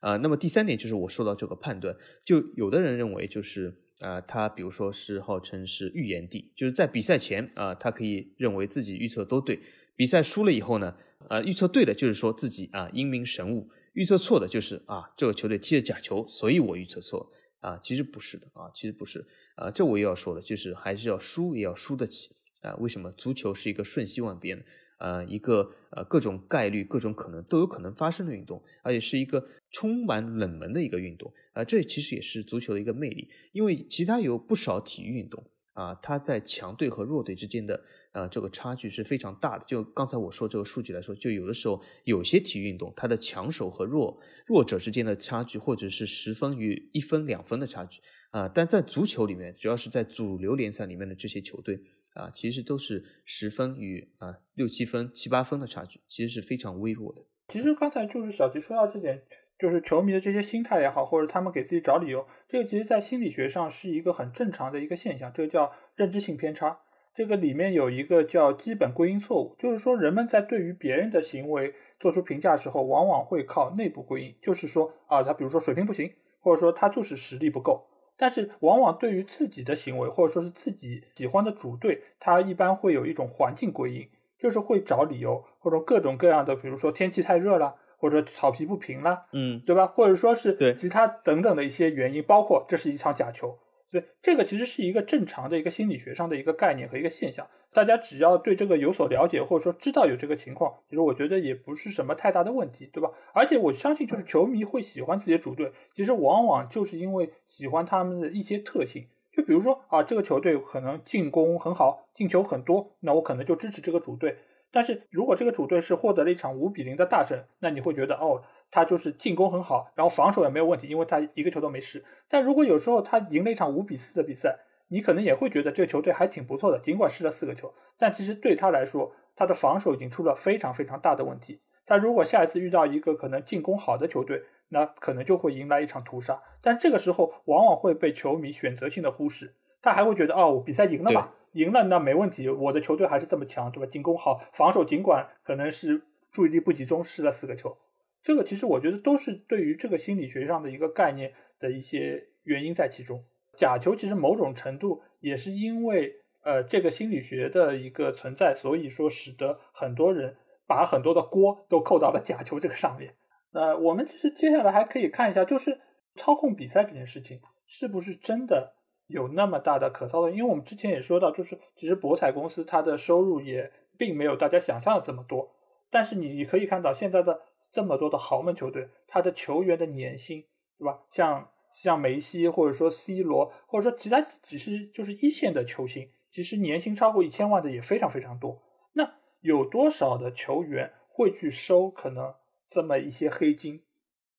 啊，那么第三点就是我说到这个判断，就有的人认为就是。啊，他比如说是号称是预言帝，就是在比赛前啊，他可以认为自己预测都对。比赛输了以后呢，啊，预测对的就是说自己啊英明神武；预测错的就是啊这个球队踢了假球，所以我预测错。啊，其实不是的啊，其实不是啊，这我也要说了，就是还是要输也要输得起啊。为什么？足球是一个瞬息万变的。呃，一个呃，各种概率、各种可能都有可能发生的运动，而且是一个充满冷门的一个运动啊。这其实也是足球的一个魅力，因为其他有不少体育运动啊，它在强队和弱队之间的呃这个差距是非常大的。就刚才我说这个数据来说，就有的时候有些体育运动，它的强手和弱弱者之间的差距，或者是十分与一分、两分的差距啊。但在足球里面，主要是在主流联赛里面的这些球队。啊，其实都是十分与啊六七分、七八分的差距，其实是非常微弱的。
其实刚才就是小吉说到这点，就是球迷的这些心态也好，或者他们给自己找理由，这个其实在心理学上是一个很正常的一个现象，这个叫认知性偏差。这个里面有一个叫基本归因错误，就是说人们在对于别人的行为做出评价的时候，往往会靠内部归因，就是说啊，他比如说水平不行，或者说他就是实力不够。但是，往往对于自己的行为，或者说是自己喜欢的主队，他一般会有一种环境归因，就是会找理由，或者各种各样的，比如说天气太热了，或者草皮不平了，
嗯，
对吧？或者说是其他等等的一些原因，包括这是一场假球。所以这个其实是一个正常的一个心理学上的一个概念和一个现象，大家只要对这个有所了解，或者说知道有这个情况，其实我觉得也不是什么太大的问题，对吧？而且我相信，就是球迷会喜欢自己的主队，其实往往就是因为喜欢他们的一些特性，就比如说啊，这个球队可能进攻很好，进球很多，那我可能就支持这个主队。但是如果这个主队是获得了一场五比零的大胜，那你会觉得哦。他就是进攻很好，然后防守也没有问题，因为他一个球都没失。但如果有时候他赢了一场五比四的比赛，你可能也会觉得这个球队还挺不错的，尽管失了四个球。但其实对他来说，他的防守已经出了非常非常大的问题。他如果下一次遇到一个可能进攻好的球队，那可能就会迎来一场屠杀。但这个时候往往会被球迷选择性的忽视，他还会觉得哦，比赛赢了嘛，赢了那没问题，我的球队还是这么强，对吧？进攻好，防守尽管可能是注意力不集中，失了四个球。这个其实我觉得都是对于这个心理学上的一个概念的一些原因在其中。假球其实某种程度也是因为呃这个心理学的一个存在，所以说使得很多人把很多的锅都扣到了假球这个上面。那我们其实接下来还可以看一下，就是操控比赛这件事情是不是真的有那么大的可操作？因为我们之前也说到，就是其实博彩公司它的收入也并没有大家想象的这么多，但是你你可以看到现在的。这么多的豪门球队，他的球员的年薪，对吧？像像梅西或者说 C 罗，或者说其他只是就是一线的球星，其实年薪超过一千万的也非常非常多。那有多少的球员会去收可能这么一些黑金，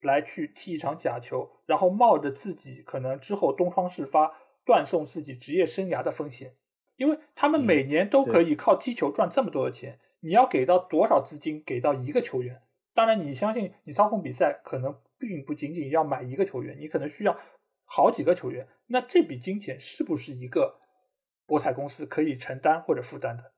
来去踢一场假球，然后冒着自己可能之后东窗事发、断送自己职业生涯的风险？因为他们每年都可以靠踢球赚这么多的钱，你要给到多少资金给到一个球员？当然，你相信你操控比赛可能并不仅仅要买一个球员，你可能需要好几个球员。那这笔金钱是不是一个博彩公司可以承担或者负担的？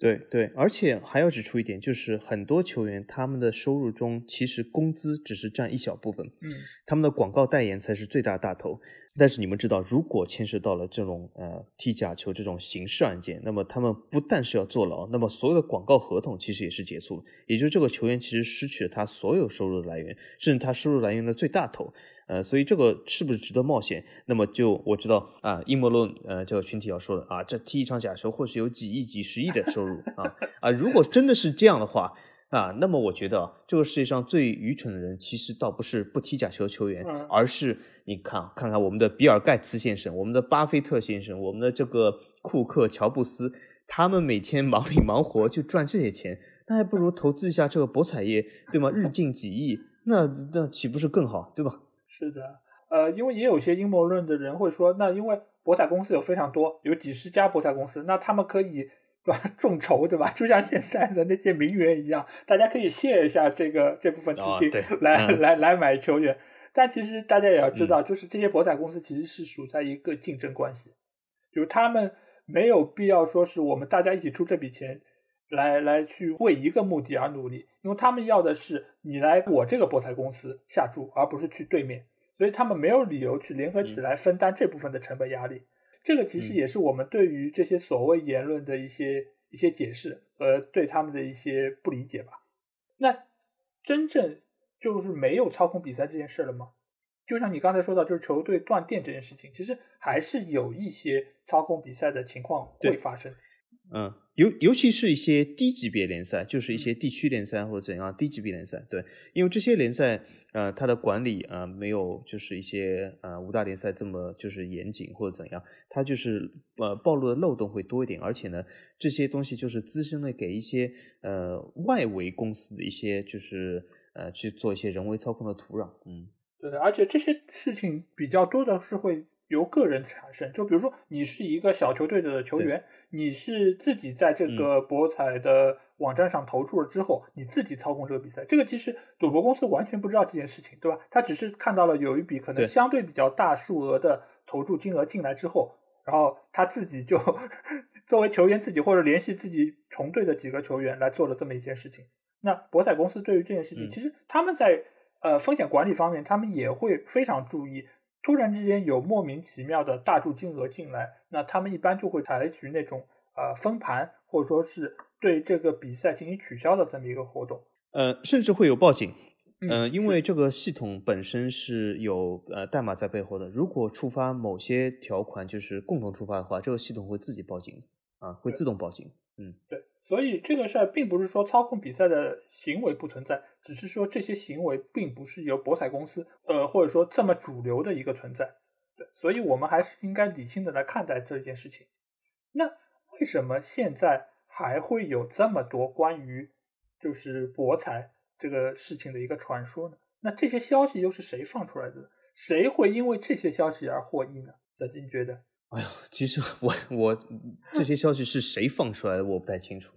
对对，而且还要指出一点，就是很多球员他们的收入中，其实工资只是占一小部分，
嗯，
他们的广告代言才是最大大头。但是你们知道，如果牵涉到了这种呃踢假球这种刑事案件，那么他们不但是要坐牢，那么所有的广告合同其实也是结束了，也就是这个球员其实失去了他所有收入的来源，甚至他收入来源的最大头。呃，所以这个是不是值得冒险？那么就我知道啊，阴谋论呃这个群体要说的啊，这踢一场假球或许有几亿、几十亿的收入啊啊，如果真的是这样的话。啊，那么我觉得这个世界上最愚蠢的人，其实倒不是不踢假球球员，而是你看看看我们的比尔盖茨先生，我们的巴菲特先生，我们的这个库克乔布斯，他们每天忙里忙活就赚这些钱，那还不如投资一下这个博彩业，对吗？日进几亿，那那岂不是更好，对吧？
是的，呃，因为也有些阴谋论的人会说，那因为博彩公司有非常多，有几十家博彩公司，那他们可以。对吧？众筹对吧？就像现在的那些名媛一样，大家可以卸一下这个这部分资金，来来来买球员。但其实大家也要知道，就是这些博彩公司其实是处在一个竞争关系，就是他们没有必要说是我们大家一起出这笔钱来来去为一个目的而努力，因为他们要的是你来我这个博彩公司下注，而不是去对面，所以他们没有理由去联合起来分担这部分的成本压力。这个其实也是我们对于这些所谓言论的一些一些解释和对他们的一些不理解吧。那真正就是没有操控比赛这件事了吗？就像你刚才说到，就是球队断电这件事情，其实还是有一些操控比赛的情况会发生。
嗯，尤尤其是一些低级别联赛，就是一些地区联赛或者怎样低级别联赛，对，因为这些联赛。呃，它的管理呃，没有就是一些呃五大联赛这么就是严谨或者怎样，它就是呃暴露的漏洞会多一点，而且呢，这些东西就是滋生的给一些呃外围公司的一些就是呃去做一些人为操控的土壤，嗯，
对的，而且这些事情比较多的是会由个人产生，就比如说你是一个小球队的球员，你是自己在这个博彩的。网站上投注了之后，你自己操控这个比赛，这个其实赌博公司完全不知道这件事情，对吧？他只是看到了有一笔可能相对比较大数额的投注金额进来之后，然后他自己就 作为球员自己或者联系自己重队的几个球员来做了这么一件事情。那博彩公司对于这件事情，其实他们在呃风险管理方面，他们也会非常注意。突然之间有莫名其妙的大注金额进来，那他们一般就会采取那种呃封盘或者说是。对这个比赛进行取消的这么一个活动，
呃，甚至会有报警，嗯，因为。这个系统本身是有呃代码在背后的，如果触发某些条款，就是共同触发的话，这个系统会自己报警，啊，会自动报警，嗯，
对，所以这个事儿并不是说操控比赛的行为不存在，只是说这些行为并不是由博彩公司，呃，或者说这么主流的一个存在，对，所以我们还是应该理性的来看待这件事情。那为什么现在？还会有这么多关于就是博彩这个事情的一个传说呢？那这些消息又是谁放出来的？谁会因为这些消息而获益呢？小金觉得？
哎呦，其实我 我这些消息是谁放出来的，我不太清楚。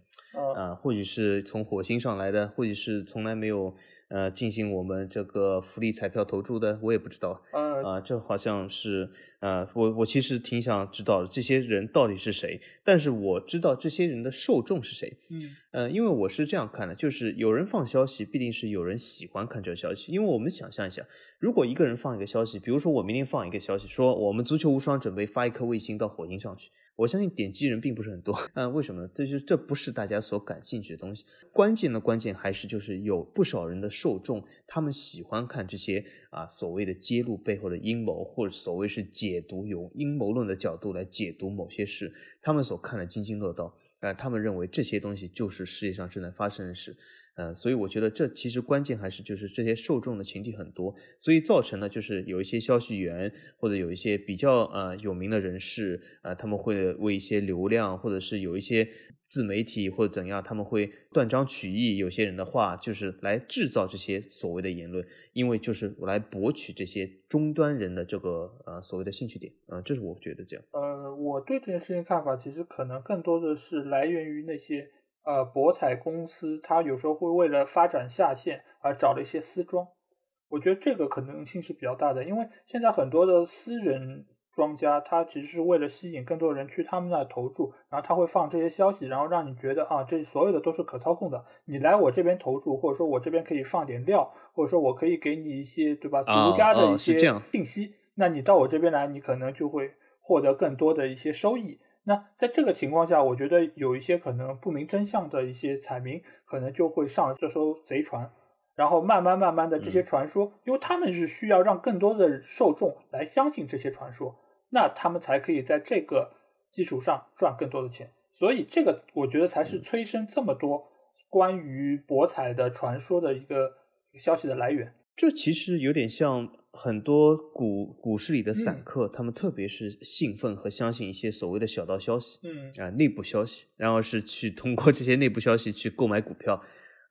啊，或许是从火星上来的，或许是从来没有。呃，进行我们这个福利彩票投注的，我也不知道。啊，这好像是啊，我我其实挺想知道这些人到底是谁，但是我知道这些人的受众是谁。
嗯，
呃，因为我是这样看的，就是有人放消息，必定是有人喜欢看这个消息。因为我们想象一下，如果一个人放一个消息，比如说我明天放一个消息，说我们足球无双准备发一颗卫星到火星上去。我相信点击人并不是很多，嗯，为什么呢？这就这不是大家所感兴趣的东西。关键的关键还是就是有不少人的受众，他们喜欢看这些啊所谓的揭露背后的阴谋，或者所谓是解读，用阴谋论的角度来解读某些事，他们所看的津津乐道，啊，他们认为这些东西就是世界上正在发生的事。呃，所以我觉得这其实关键还是就是这些受众的群体很多，所以造成了就是有一些消息源或者有一些比较呃有名的人士啊，他们会为一些流量或者是有一些自媒体或者怎样，他们会断章取义有些人的话，就是来制造这些所谓的言论，因为就是来博取这些终端人的这个呃所谓的兴趣点，呃，这是我觉得这样。
呃，我对这件事情看法其实可能更多的是来源于那些。呃，博彩公司它有时候会为了发展下线而找了一些私庄，我觉得这个可能性是比较大的，因为现在很多的私人庄家，他其实是为了吸引更多人去他们那投注，然后他会放这些消息，然后让你觉得啊，这所有的都是可操控的。你来我这边投注，或者说我这边可以放点料，或者说我可以给你一些对吧独家的一些信息。那你到我这边来，你可能就会获得更多的一些收益。那在这个情况下，我觉得有一些可能不明真相的一些彩民，可能就会上这艘贼船。然后慢慢慢慢的这些传说，因为他们是需要让更多的受众来相信这些传说，那他们才可以在这个基础上赚更多的钱。所以这个我觉得才是催生这么多关于博彩的传说的一个消息的来源。
这其实有点像很多股股市里的散客，他们特别是兴奋和相信一些所谓的小道消息，
嗯
啊内部消息，然后是去通过这些内部消息去购买股票。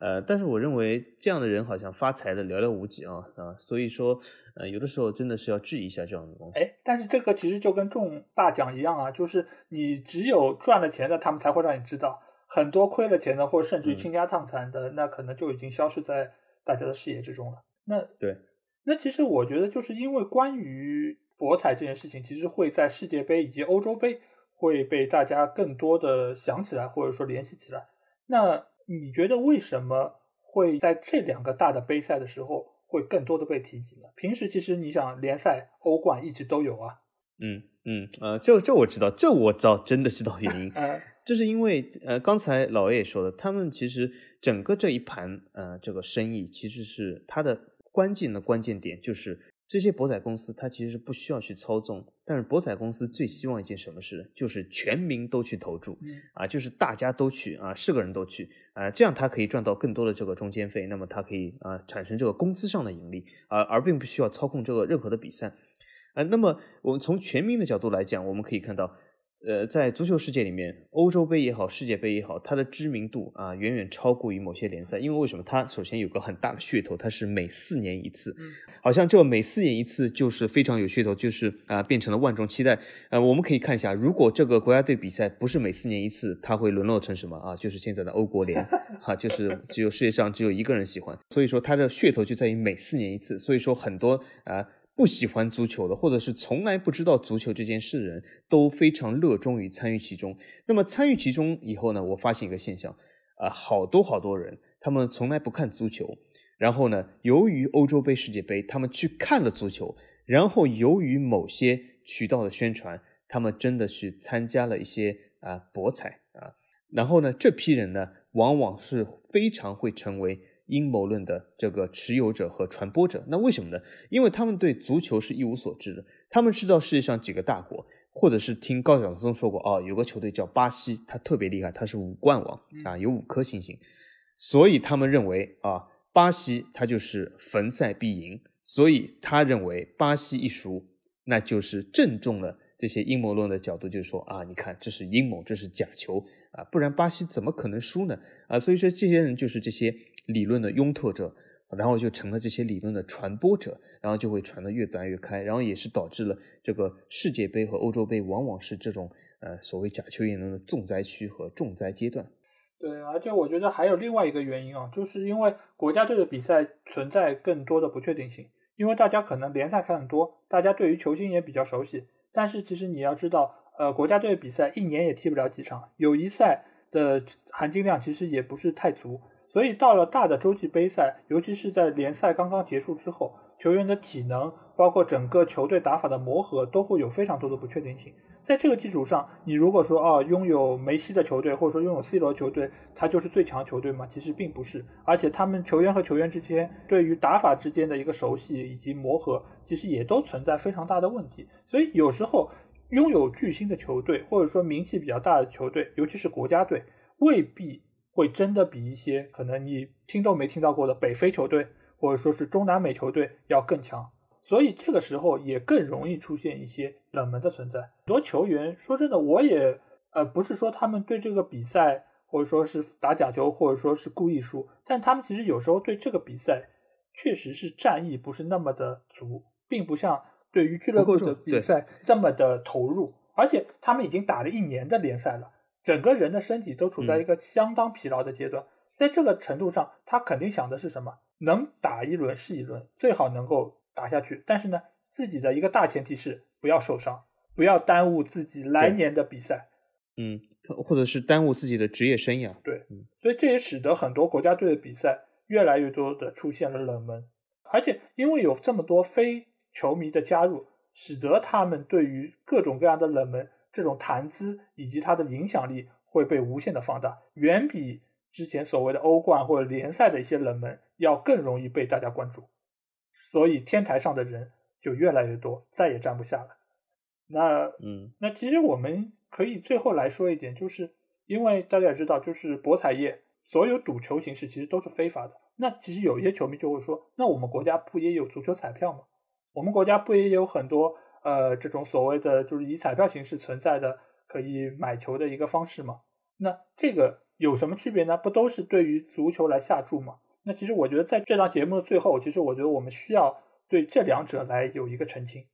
呃，但是我认为这样的人好像发财的寥寥无几啊啊，所以说，呃，有的时候真的是要质疑一下这样的东西。
哎，但是这个其实就跟中大奖一样啊，就是你只有赚了钱的，他们才会让你知道；很多亏了钱的，或者甚至于倾家荡产的，那可能就已经消失在大家的视野之中了。那
对，
那其实我觉得，就是因为关于博彩这件事情，其实会在世界杯以及欧洲杯会被大家更多的想起来，或者说联系起来。那你觉得为什么会在这两个大的杯赛的时候会更多的被提及呢？平时其实你想联赛、欧冠一直都有啊。
嗯嗯呃，这这我知道，这我知道，真的知道原因。
嗯，
就是因为呃，刚才老 A 也说了，他们其实整个这一盘呃这个生意其实是它的关键的关键点就是。这些博彩公司，它其实是不需要去操纵，但是博彩公司最希望一件什么事，就是全民都去投注，啊，就是大家都去啊，是个人都去啊，这样它可以赚到更多的这个中间费，那么它可以啊产生这个工资上的盈利，而而并不需要操控这个任何的比赛，啊，那么我们从全民的角度来讲，我们可以看到。呃，在足球世界里面，欧洲杯也好，世界杯也好，它的知名度啊，远远超过于某些联赛。因为为什么？它首先有个很大的噱头，它是每四年一次，好像这每四年一次就是非常有噱头，就是啊，变成了万众期待。呃，我们可以看一下，如果这个国家队比赛不是每四年一次，它会沦落成什么啊？就是现在的欧国联，哈，就是只有世界上只有一个人喜欢。所以说，它的噱头就在于每四年一次。所以说，很多啊。不喜欢足球的，或者是从来不知道足球这件事的人，都非常热衷于参与其中。那么参与其中以后呢，我发现一个现象，啊，好多好多人，他们从来不看足球，然后呢，由于欧洲杯、世界杯，他们去看了足球，然后由于某些渠道的宣传，他们真的是参加了一些啊博彩啊，然后呢，这批人呢，往往是非常会成为。阴谋论的这个持有者和传播者，那为什么呢？因为他们对足球是一无所知的，他们知道世界上几个大国，或者是听高晓松说过，哦，有个球队叫巴西，他特别厉害，他是五冠王啊，有五颗星星，所以他们认为啊，巴西他就是逢赛必赢，所以他认为巴西一输，那就是正中了这些阴谋论的角度，就是说啊，你看这是阴谋，这是假球啊，不然巴西怎么可能输呢？啊，所以说这些人就是这些。理论的拥拓者，然后就成了这些理论的传播者，然后就会传得越传越开，然后也是导致了这个世界杯和欧洲杯往往是这种呃所谓假球言论的重灾区和重灾阶段。
对，而且我觉得还有另外一个原因啊，就是因为国家队的比赛存在更多的不确定性，因为大家可能联赛看很多，大家对于球星也比较熟悉，但是其实你要知道，呃，国家队比赛一年也踢不了几场，友谊赛的含金量其实也不是太足。所以到了大的洲际杯赛，尤其是在联赛刚刚结束之后，球员的体能，包括整个球队打法的磨合，都会有非常多的不确定性。在这个基础上，你如果说哦，拥有梅西的球队，或者说拥有 C 罗球队，他就是最强球队吗？其实并不是。而且他们球员和球员之间对于打法之间的一个熟悉以及磨合，其实也都存在非常大的问题。所以有时候拥有巨星的球队，或者说名气比较大的球队，尤其是国家队，未必。会真的比一些可能你听都没听到过的北非球队，或者说是中南美球队要更强，所以这个时候也更容易出现一些冷门的存在。很多球员说真的，我也呃不是说他们对这个比赛或者说是打假球，或者说是故意输，但他们其实有时候对这个比赛确实是战意不是那么的足，并不像对于俱乐部的比赛这么的投入，而且他们已经打了一年的联赛了。整个人的身体都处在一个相当疲劳的阶段，在这个程度上，他肯定想的是什么？能打一轮是一轮，最好能够打下去。但是呢，自己的一个大前提是不要受伤。不要耽误自己来年的比赛。
嗯，或者是耽误自己的职业生涯。
对，所以这也使得很多国家队的比赛越来越多的出现了冷门，而且因为有这么多非球迷的加入，使得他们对于各种各样的冷门这种谈资以及它的影响力会被无限的放大，远比之前所谓的欧冠或者联赛的一些冷门要更容易被大家关注，所以天台上的人就越来越多，再也站不下了。那
嗯，
那其实我们。可以最后来说一点，就是因为大家也知道，就是博彩业所有赌球形式其实都是非法的。那其实有一些球迷就会说，那我们国家不也有足球彩票吗？我们国家不也有很多呃这种所谓的就是以彩票形式存在的可以买球的一个方式嘛？那这个有什么区别呢？不都是对于足球来下注吗？那其实我觉得在这档节目的最后，其实我觉得我们需要对这两者来有一个澄清。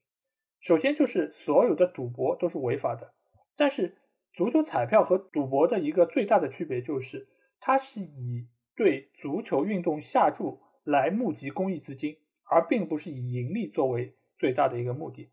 首先就是所有的赌博都是违法的。但是，足球彩票和赌博的一个最大的区别就是，它是以对足球运动下注来募集公益资金，而并不是以盈利作为最大的一个目的。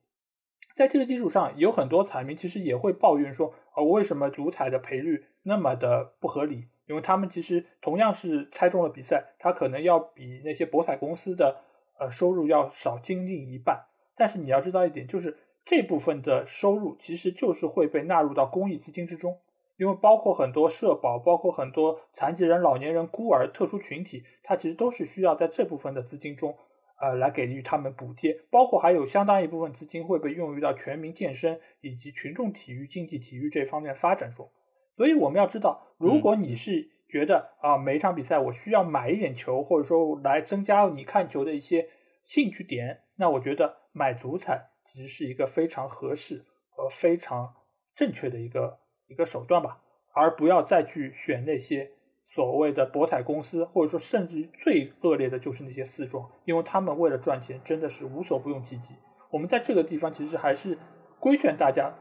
在这个基础上，有很多彩民其实也会抱怨说：“啊，为什么足彩的赔率那么的不合理？因为他们其实同样是猜中了比赛，他可能要比那些博彩公司的呃收入要少近近一半。但是你要知道一点，就是。”这部分的收入其实就是会被纳入到公益资金之中，因为包括很多社保，包括很多残疾人、老年人、孤儿、特殊群体，它其实都是需要在这部分的资金中，呃，来给予他们补贴。包括还有相当一部分资金会被用于到全民健身以及群众体育、竞技体育这方面发展中。所以我们要知道，如果你是觉得啊，每一场比赛我需要买一点球，或者说来增加你看球的一些兴趣点，那我觉得买足彩。其实是一个非常合适和非常正确的一个一个手段吧，而不要再去选那些所谓的博彩公司，或者说甚至于最恶劣的就是那些四庄，因为他们为了赚钱真的是无所不用其极。我们在这个地方其实还是规劝大家，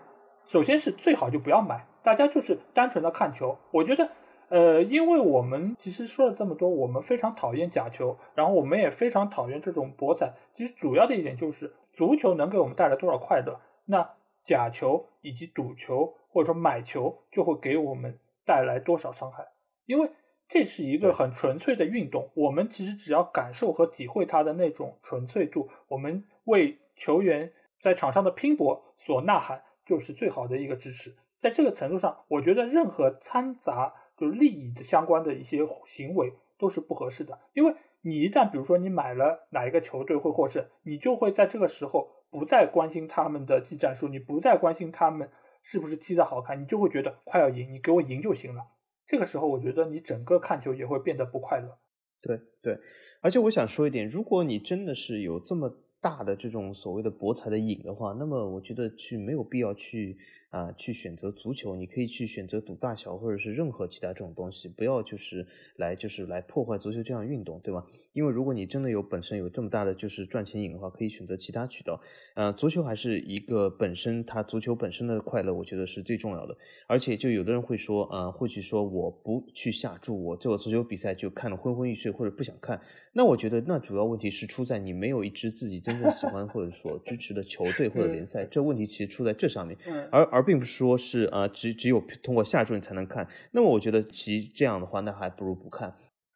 首先是最好就不要买，大家就是单纯的看球。我觉得。呃，因为我们其实说了这么多，我们非常讨厌假球，然后我们也非常讨厌这种博彩。其实主要的一点就是，足球能给我们带来多少快乐，那假球以及赌球或者说买球就会给我们带来多少伤害。因为这是一个很纯粹的运动，我们其实只要感受和体会它的那种纯粹度，我们为球员在场上的拼搏所呐喊，就是最好的一个支持。在这个程度上，我觉得任何掺杂。就利益的相关的一些行为都是不合适的，因为你一旦比如说你买了哪一个球队会获胜，你就会在这个时候不再关心他们的技战术，你不再关心他们是不是踢得好看，你就会觉得快要赢，你给我赢就行了。这个时候，我觉得你整个看球也会变得不快乐。
对对，而且我想说一点，如果你真的是有这么大的这种所谓的博彩的瘾的话，那么我觉得去没有必要去。啊，去选择足球，你可以去选择赌大小，或者是任何其他这种东西，不要就是来就是来破坏足球这项运动，对吧？因为如果你真的有本身有这么大的就是赚钱瘾的话，可以选择其他渠道。呃，足球还是一个本身它足球本身的快乐，我觉得是最重要的。而且就有的人会说，呃，或许说我不去下注，我这个足球比赛就看得昏昏欲睡或者不想看。那我觉得那主要问题是出在你没有一支自己真正喜欢或者所支持的球队或者联赛，这问题其实出在这上面，而而并不是说是呃只只有通过下注你才能看。那么我觉得其实这样的话，那还不如不看。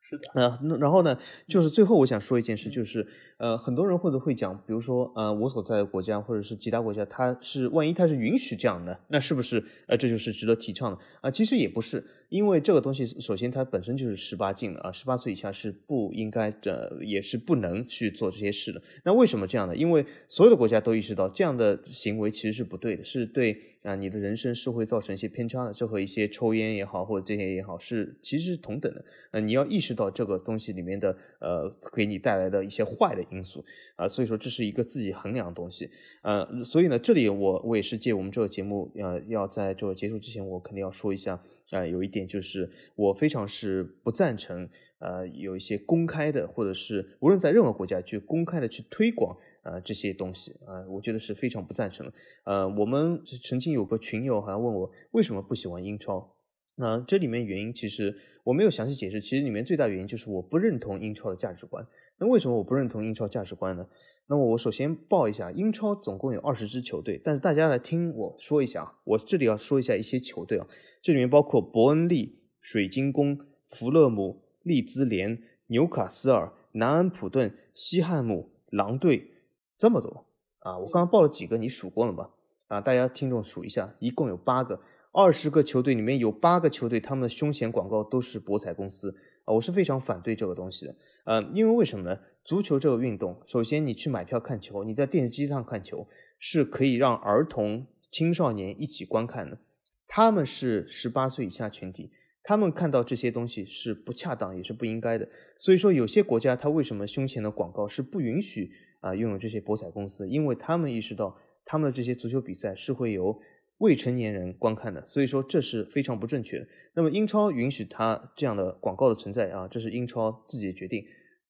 是的，
那那然后呢，就是最后我想说一件事，就是呃，很多人或者会讲，比如说呃，我所在的国家或者是其他国家，它是万一它是允许这样的，那是不是呃这就是值得提倡的啊？其实也不是，因为这个东西首先它本身就是十八禁的啊，十八岁以下是不应该的，也是不能去做这些事的。那为什么这样呢？因为所有的国家都意识到这样的行为其实是不对的，是对。啊，你的人生是会造成一些偏差的，这和一些抽烟也好，或者这些也好，是其实是同等的。呃，你要意识到这个东西里面的呃，给你带来的一些坏的因素啊，所以说这是一个自己衡量的东西。呃，所以呢，这里我我也是借我们这个节目，呃，要在这个结束之前，我肯定要说一下，啊，有一点就是我非常是不赞成，呃，有一些公开的，或者是无论在任何国家去公开的去推广。啊，这些东西啊，我觉得是非常不赞成的。呃，我们曾经有个群友好像问我为什么不喜欢英超，那这里面原因其实我没有详细解释。其实里面最大原因就是我不认同英超的价值观。那为什么我不认同英超价值观呢？那么我首先报一下，英超总共有二十支球队，但是大家来听我说一下啊，我这里要说一下一些球队啊，这里面包括伯恩利、水晶宫、弗勒姆、利兹联、纽卡斯尔、南安普顿、西汉姆、狼队，这么多啊！我刚刚报了几个，你数过了吗？啊，大家听众数一下，一共有八个，二十个球队里面有八个球队，他们的胸前广告都是博彩公司啊，我是非常反对这个东西的，呃，因为为什么呢？足球这个运动，首先你去买票看球，你在电视机上看球是可以让儿童、青少年一起观看的。他们是十八岁以下群体，他们看到这些东西是不恰当，也是不应该的。所以说，有些国家它为什么胸前的广告是不允许啊拥有这些博彩公司？因为他们意识到他们的这些足球比赛是会由未成年人观看的，所以说这是非常不正确的。那么英超允许他这样的广告的存在啊，这是英超自己的决定。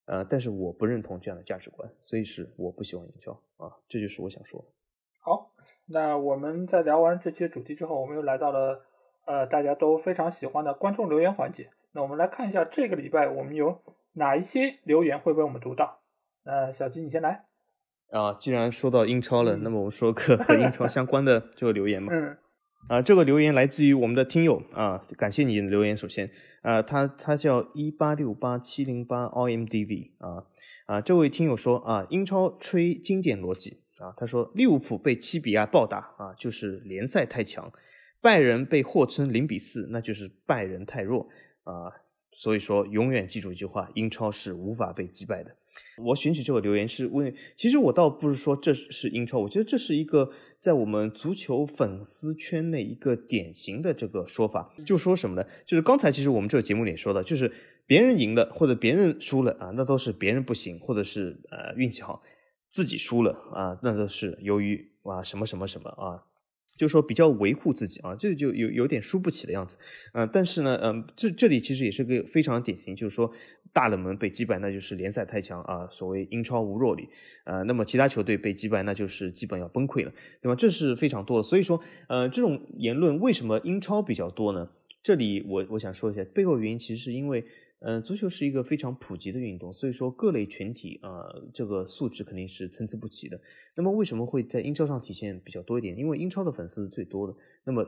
呃，但是我不认同这样的价值观，所以是我不喜欢英超啊，这就是我想说。
好，那我们在聊完这期主题之后，我们又来到了呃大家都非常喜欢的观众留言环节。那我们来看一下这个礼拜我们有哪一些留言会被我们读到。那小吉你先来。
啊，既然说到英超了，那么我们说个和英超相关的 这个留言嘛。
嗯。
啊，这个留言来自于我们的听友啊，感谢你的留言。首先，啊，他他叫一八六八七零八 omdv 啊啊，这位听友说啊，英超吹经典逻辑啊，他说利物浦被七比二暴打啊，就是联赛太强；拜仁被霍村零比四，那就是拜仁太弱啊。所以说，永远记住一句话：英超是无法被击败的。我选取这个留言是为，其实我倒不是说这是英超，我觉得这是一个在我们足球粉丝圈内一个典型的这个说法，就说什么呢？就是刚才其实我们这个节目里说的，就是别人赢了或者别人输了啊，那都是别人不行，或者是呃运气好，自己输了啊，那都是由于啊什么什么什么啊。就说比较维护自己啊，这就有有点输不起的样子，嗯，但是呢，嗯，这这里其实也是个非常典型，就是说大冷门被击败，那就是联赛太强啊，所谓英超无弱旅，呃，那么其他球队被击败，那就是基本要崩溃了，对吧？这是非常多的，所以说，呃，这种言论为什么英超比较多呢？这里我我想说一下，背后原因其实是因为。嗯，足球是一个非常普及的运动，所以说各类群体啊，这个素质肯定是参差不齐的。那么为什么会在英超上体现比较多一点？因为英超的粉丝是最多的。那么。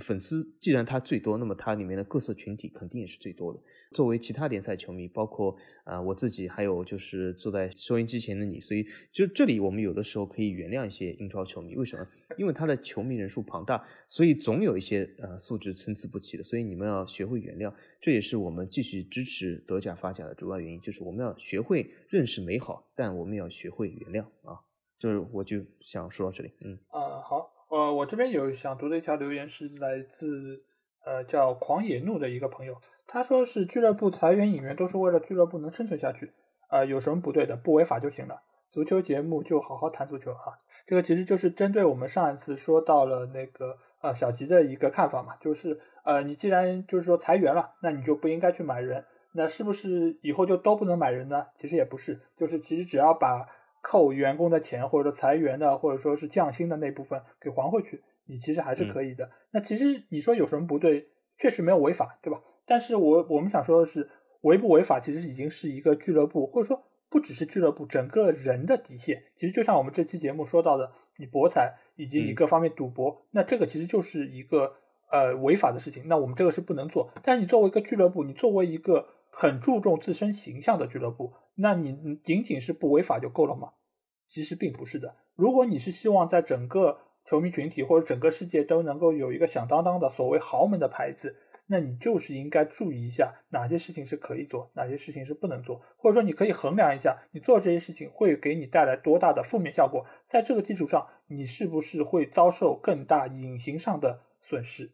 粉丝既然他最多，那么它里面的各色群体肯定也是最多的。作为其他联赛球迷，包括啊我自己，还有就是坐在收音机前的你，所以就这里我们有的时候可以原谅一些英超球迷。为什么？因为他的球迷人数庞大，所以总有一些呃素质参差不齐的。所以你们要学会原谅，这也是我们继续支持德甲发展的主要原因，就是我们要学会认识美好，但我们要学会原谅啊。就是我就想说到这里，嗯
啊好。呃，我这边有想读的一条留言是来自呃叫狂野怒的一个朋友，他说是俱乐部裁员引援都是为了俱乐部能生存下去，啊，有什么不对的？不违法就行了。足球节目就好好谈足球啊，这个其实就是针对我们上一次说到了那个呃小吉的一个看法嘛，就是呃你既然就是说裁员了，那你就不应该去买人，那是不是以后就都不能买人呢？其实也不是，就是其实只要把。扣员工的钱，或者说裁员的，或者说是降薪的那部分给还回去，你其实还是可以的。那其实你说有什么不对？确实没有违法，对吧？但是我我们想说的是，违不违法，其实已经是一个俱乐部，或者说不只是俱乐部，整个人的底线。其实就像我们这期节目说到的，你博彩以及你各方面赌博，那这个其实就是一个呃违法的事情。那我们这个是不能做。但是你作为一个俱乐部，你作为一个很注重自身形象的俱乐部。那你仅仅是不违法就够了吗？其实并不是的。如果你是希望在整个球迷群体或者整个世界都能够有一个响当当的所谓豪门的牌子，那你就是应该注意一下哪些事情是可以做，哪些事情是不能做，或者说你可以衡量一下你做这些事情会给你带来多大的负面效果，在这个基础上，你是不是会遭受更大隐形上的损失？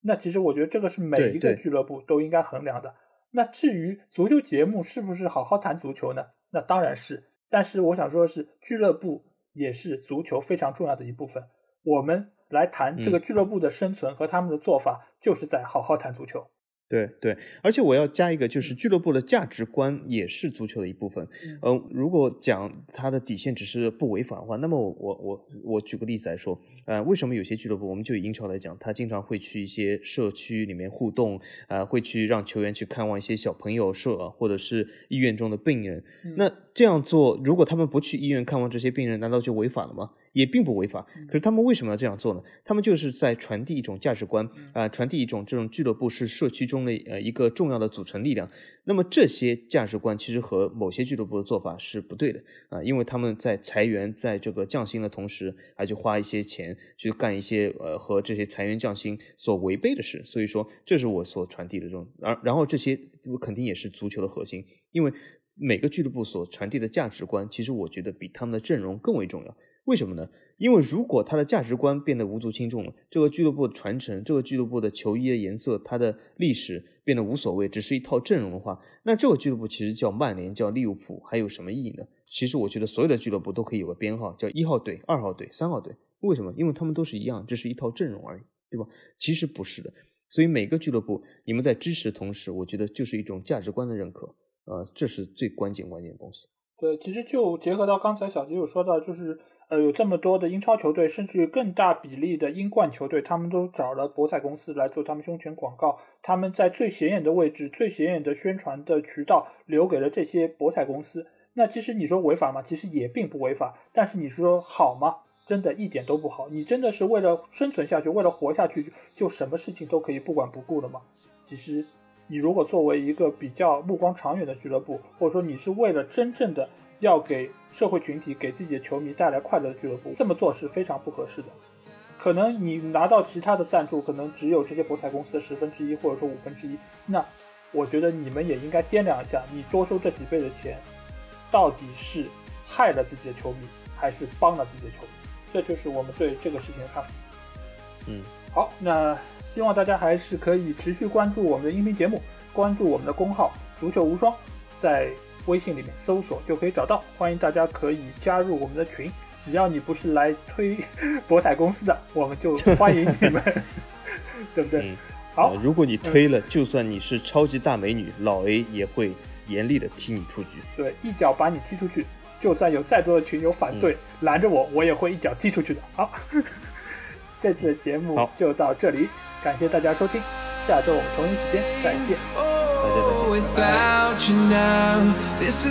那其实我觉得这个是每一个俱乐部都应该衡量的。那至于足球节目是不是好好谈足球呢？那当然是。但是我想说的是，俱乐部也是足球非常重要的一部分。我们来谈这个俱乐部的生存和他们的做法，就是在好好谈足球。
对对，而且我要加一个，就是俱乐部的价值观也是足球的一部分。嗯，如果讲它的底线只是不违法的话，那么我我我我举个例子来说，呃，为什么有些俱乐部，我们就以英超来讲，他经常会去一些社区里面互动，呃，会去让球员去看望一些小朋友社或者是医院中的病人。那这样做，如果他们不去医院看望这些病人，难道就违法了吗？也并不违法，可是他们为什么要这样做呢？他们就是在传递一种价值观啊，传递一种这种俱乐部是社区中的呃一个重要的组成力量。那么这些价值观其实和某些俱乐部的做法是不对的啊，因为他们在裁员在这个降薪的同时，还去花一些钱去干一些呃和这些裁员降薪所违背的事。所以说，这是我所传递的这种，而然后这些肯定也是足球的核心，因为每个俱乐部所传递的价值观，其实我觉得比他们的阵容更为重要。为什么呢？因为如果他的价值观变得无足轻重了，这个俱乐部的传承，这个俱乐部的球衣的颜色，它的历史变得无所谓，只是一套阵容的话，那这个俱乐部其实叫曼联，叫利物浦，还有什么意义呢？其实我觉得所有的俱乐部都可以有个编号，叫一号队、二号队、三号队。为什么？因为他们都是一样，这是一套阵容而已，对吧？其实不是的。所以每个俱乐部，你们在支持的同时，我觉得就是一种价值观的认可，呃，这是最关键关键的东西。
对，其实就结合到刚才小吉有说到，就是。呃，有这么多的英超球队，甚至于更大比例的英冠球队，他们都找了博彩公司来做他们胸前广告。他们在最显眼的位置、最显眼的宣传的渠道留给了这些博彩公司。那其实你说违法吗？其实也并不违法。但是你说好吗？真的一点都不好。你真的是为了生存下去，为了活下去，就什么事情都可以不管不顾了吗？其实，你如果作为一个比较目光长远的俱乐部，或者说你是为了真正的。要给社会群体、给自己的球迷带来快乐的俱乐部，这么做是非常不合适的。可能你拿到其他的赞助，可能只有这些博彩公司的十分之一，或者说五分之一。那我觉得你们也应该掂量一下，你多收这几倍的钱，到底是害了自己的球迷，还是帮了自己的球迷？这就是我们对这个事情的看法。
嗯，
好，那希望大家还是可以持续关注我们的音频节目，关注我们的公号“足球无双”，在。微信里面搜索就可以找到，欢迎大家可以加入我们的群。只要你不是来推博彩公司的，我们就欢迎你们，对不对？好，
如果你推了，就算你是超级大美女，老 A 也会严厉的踢你出局。
对，一脚把你踢出去，就算有再多的群友反对拦着我，我也会一脚踢出去的。好，这次的节目就到这里，感谢大家收听，下周我们同一时间再见。
without you now. This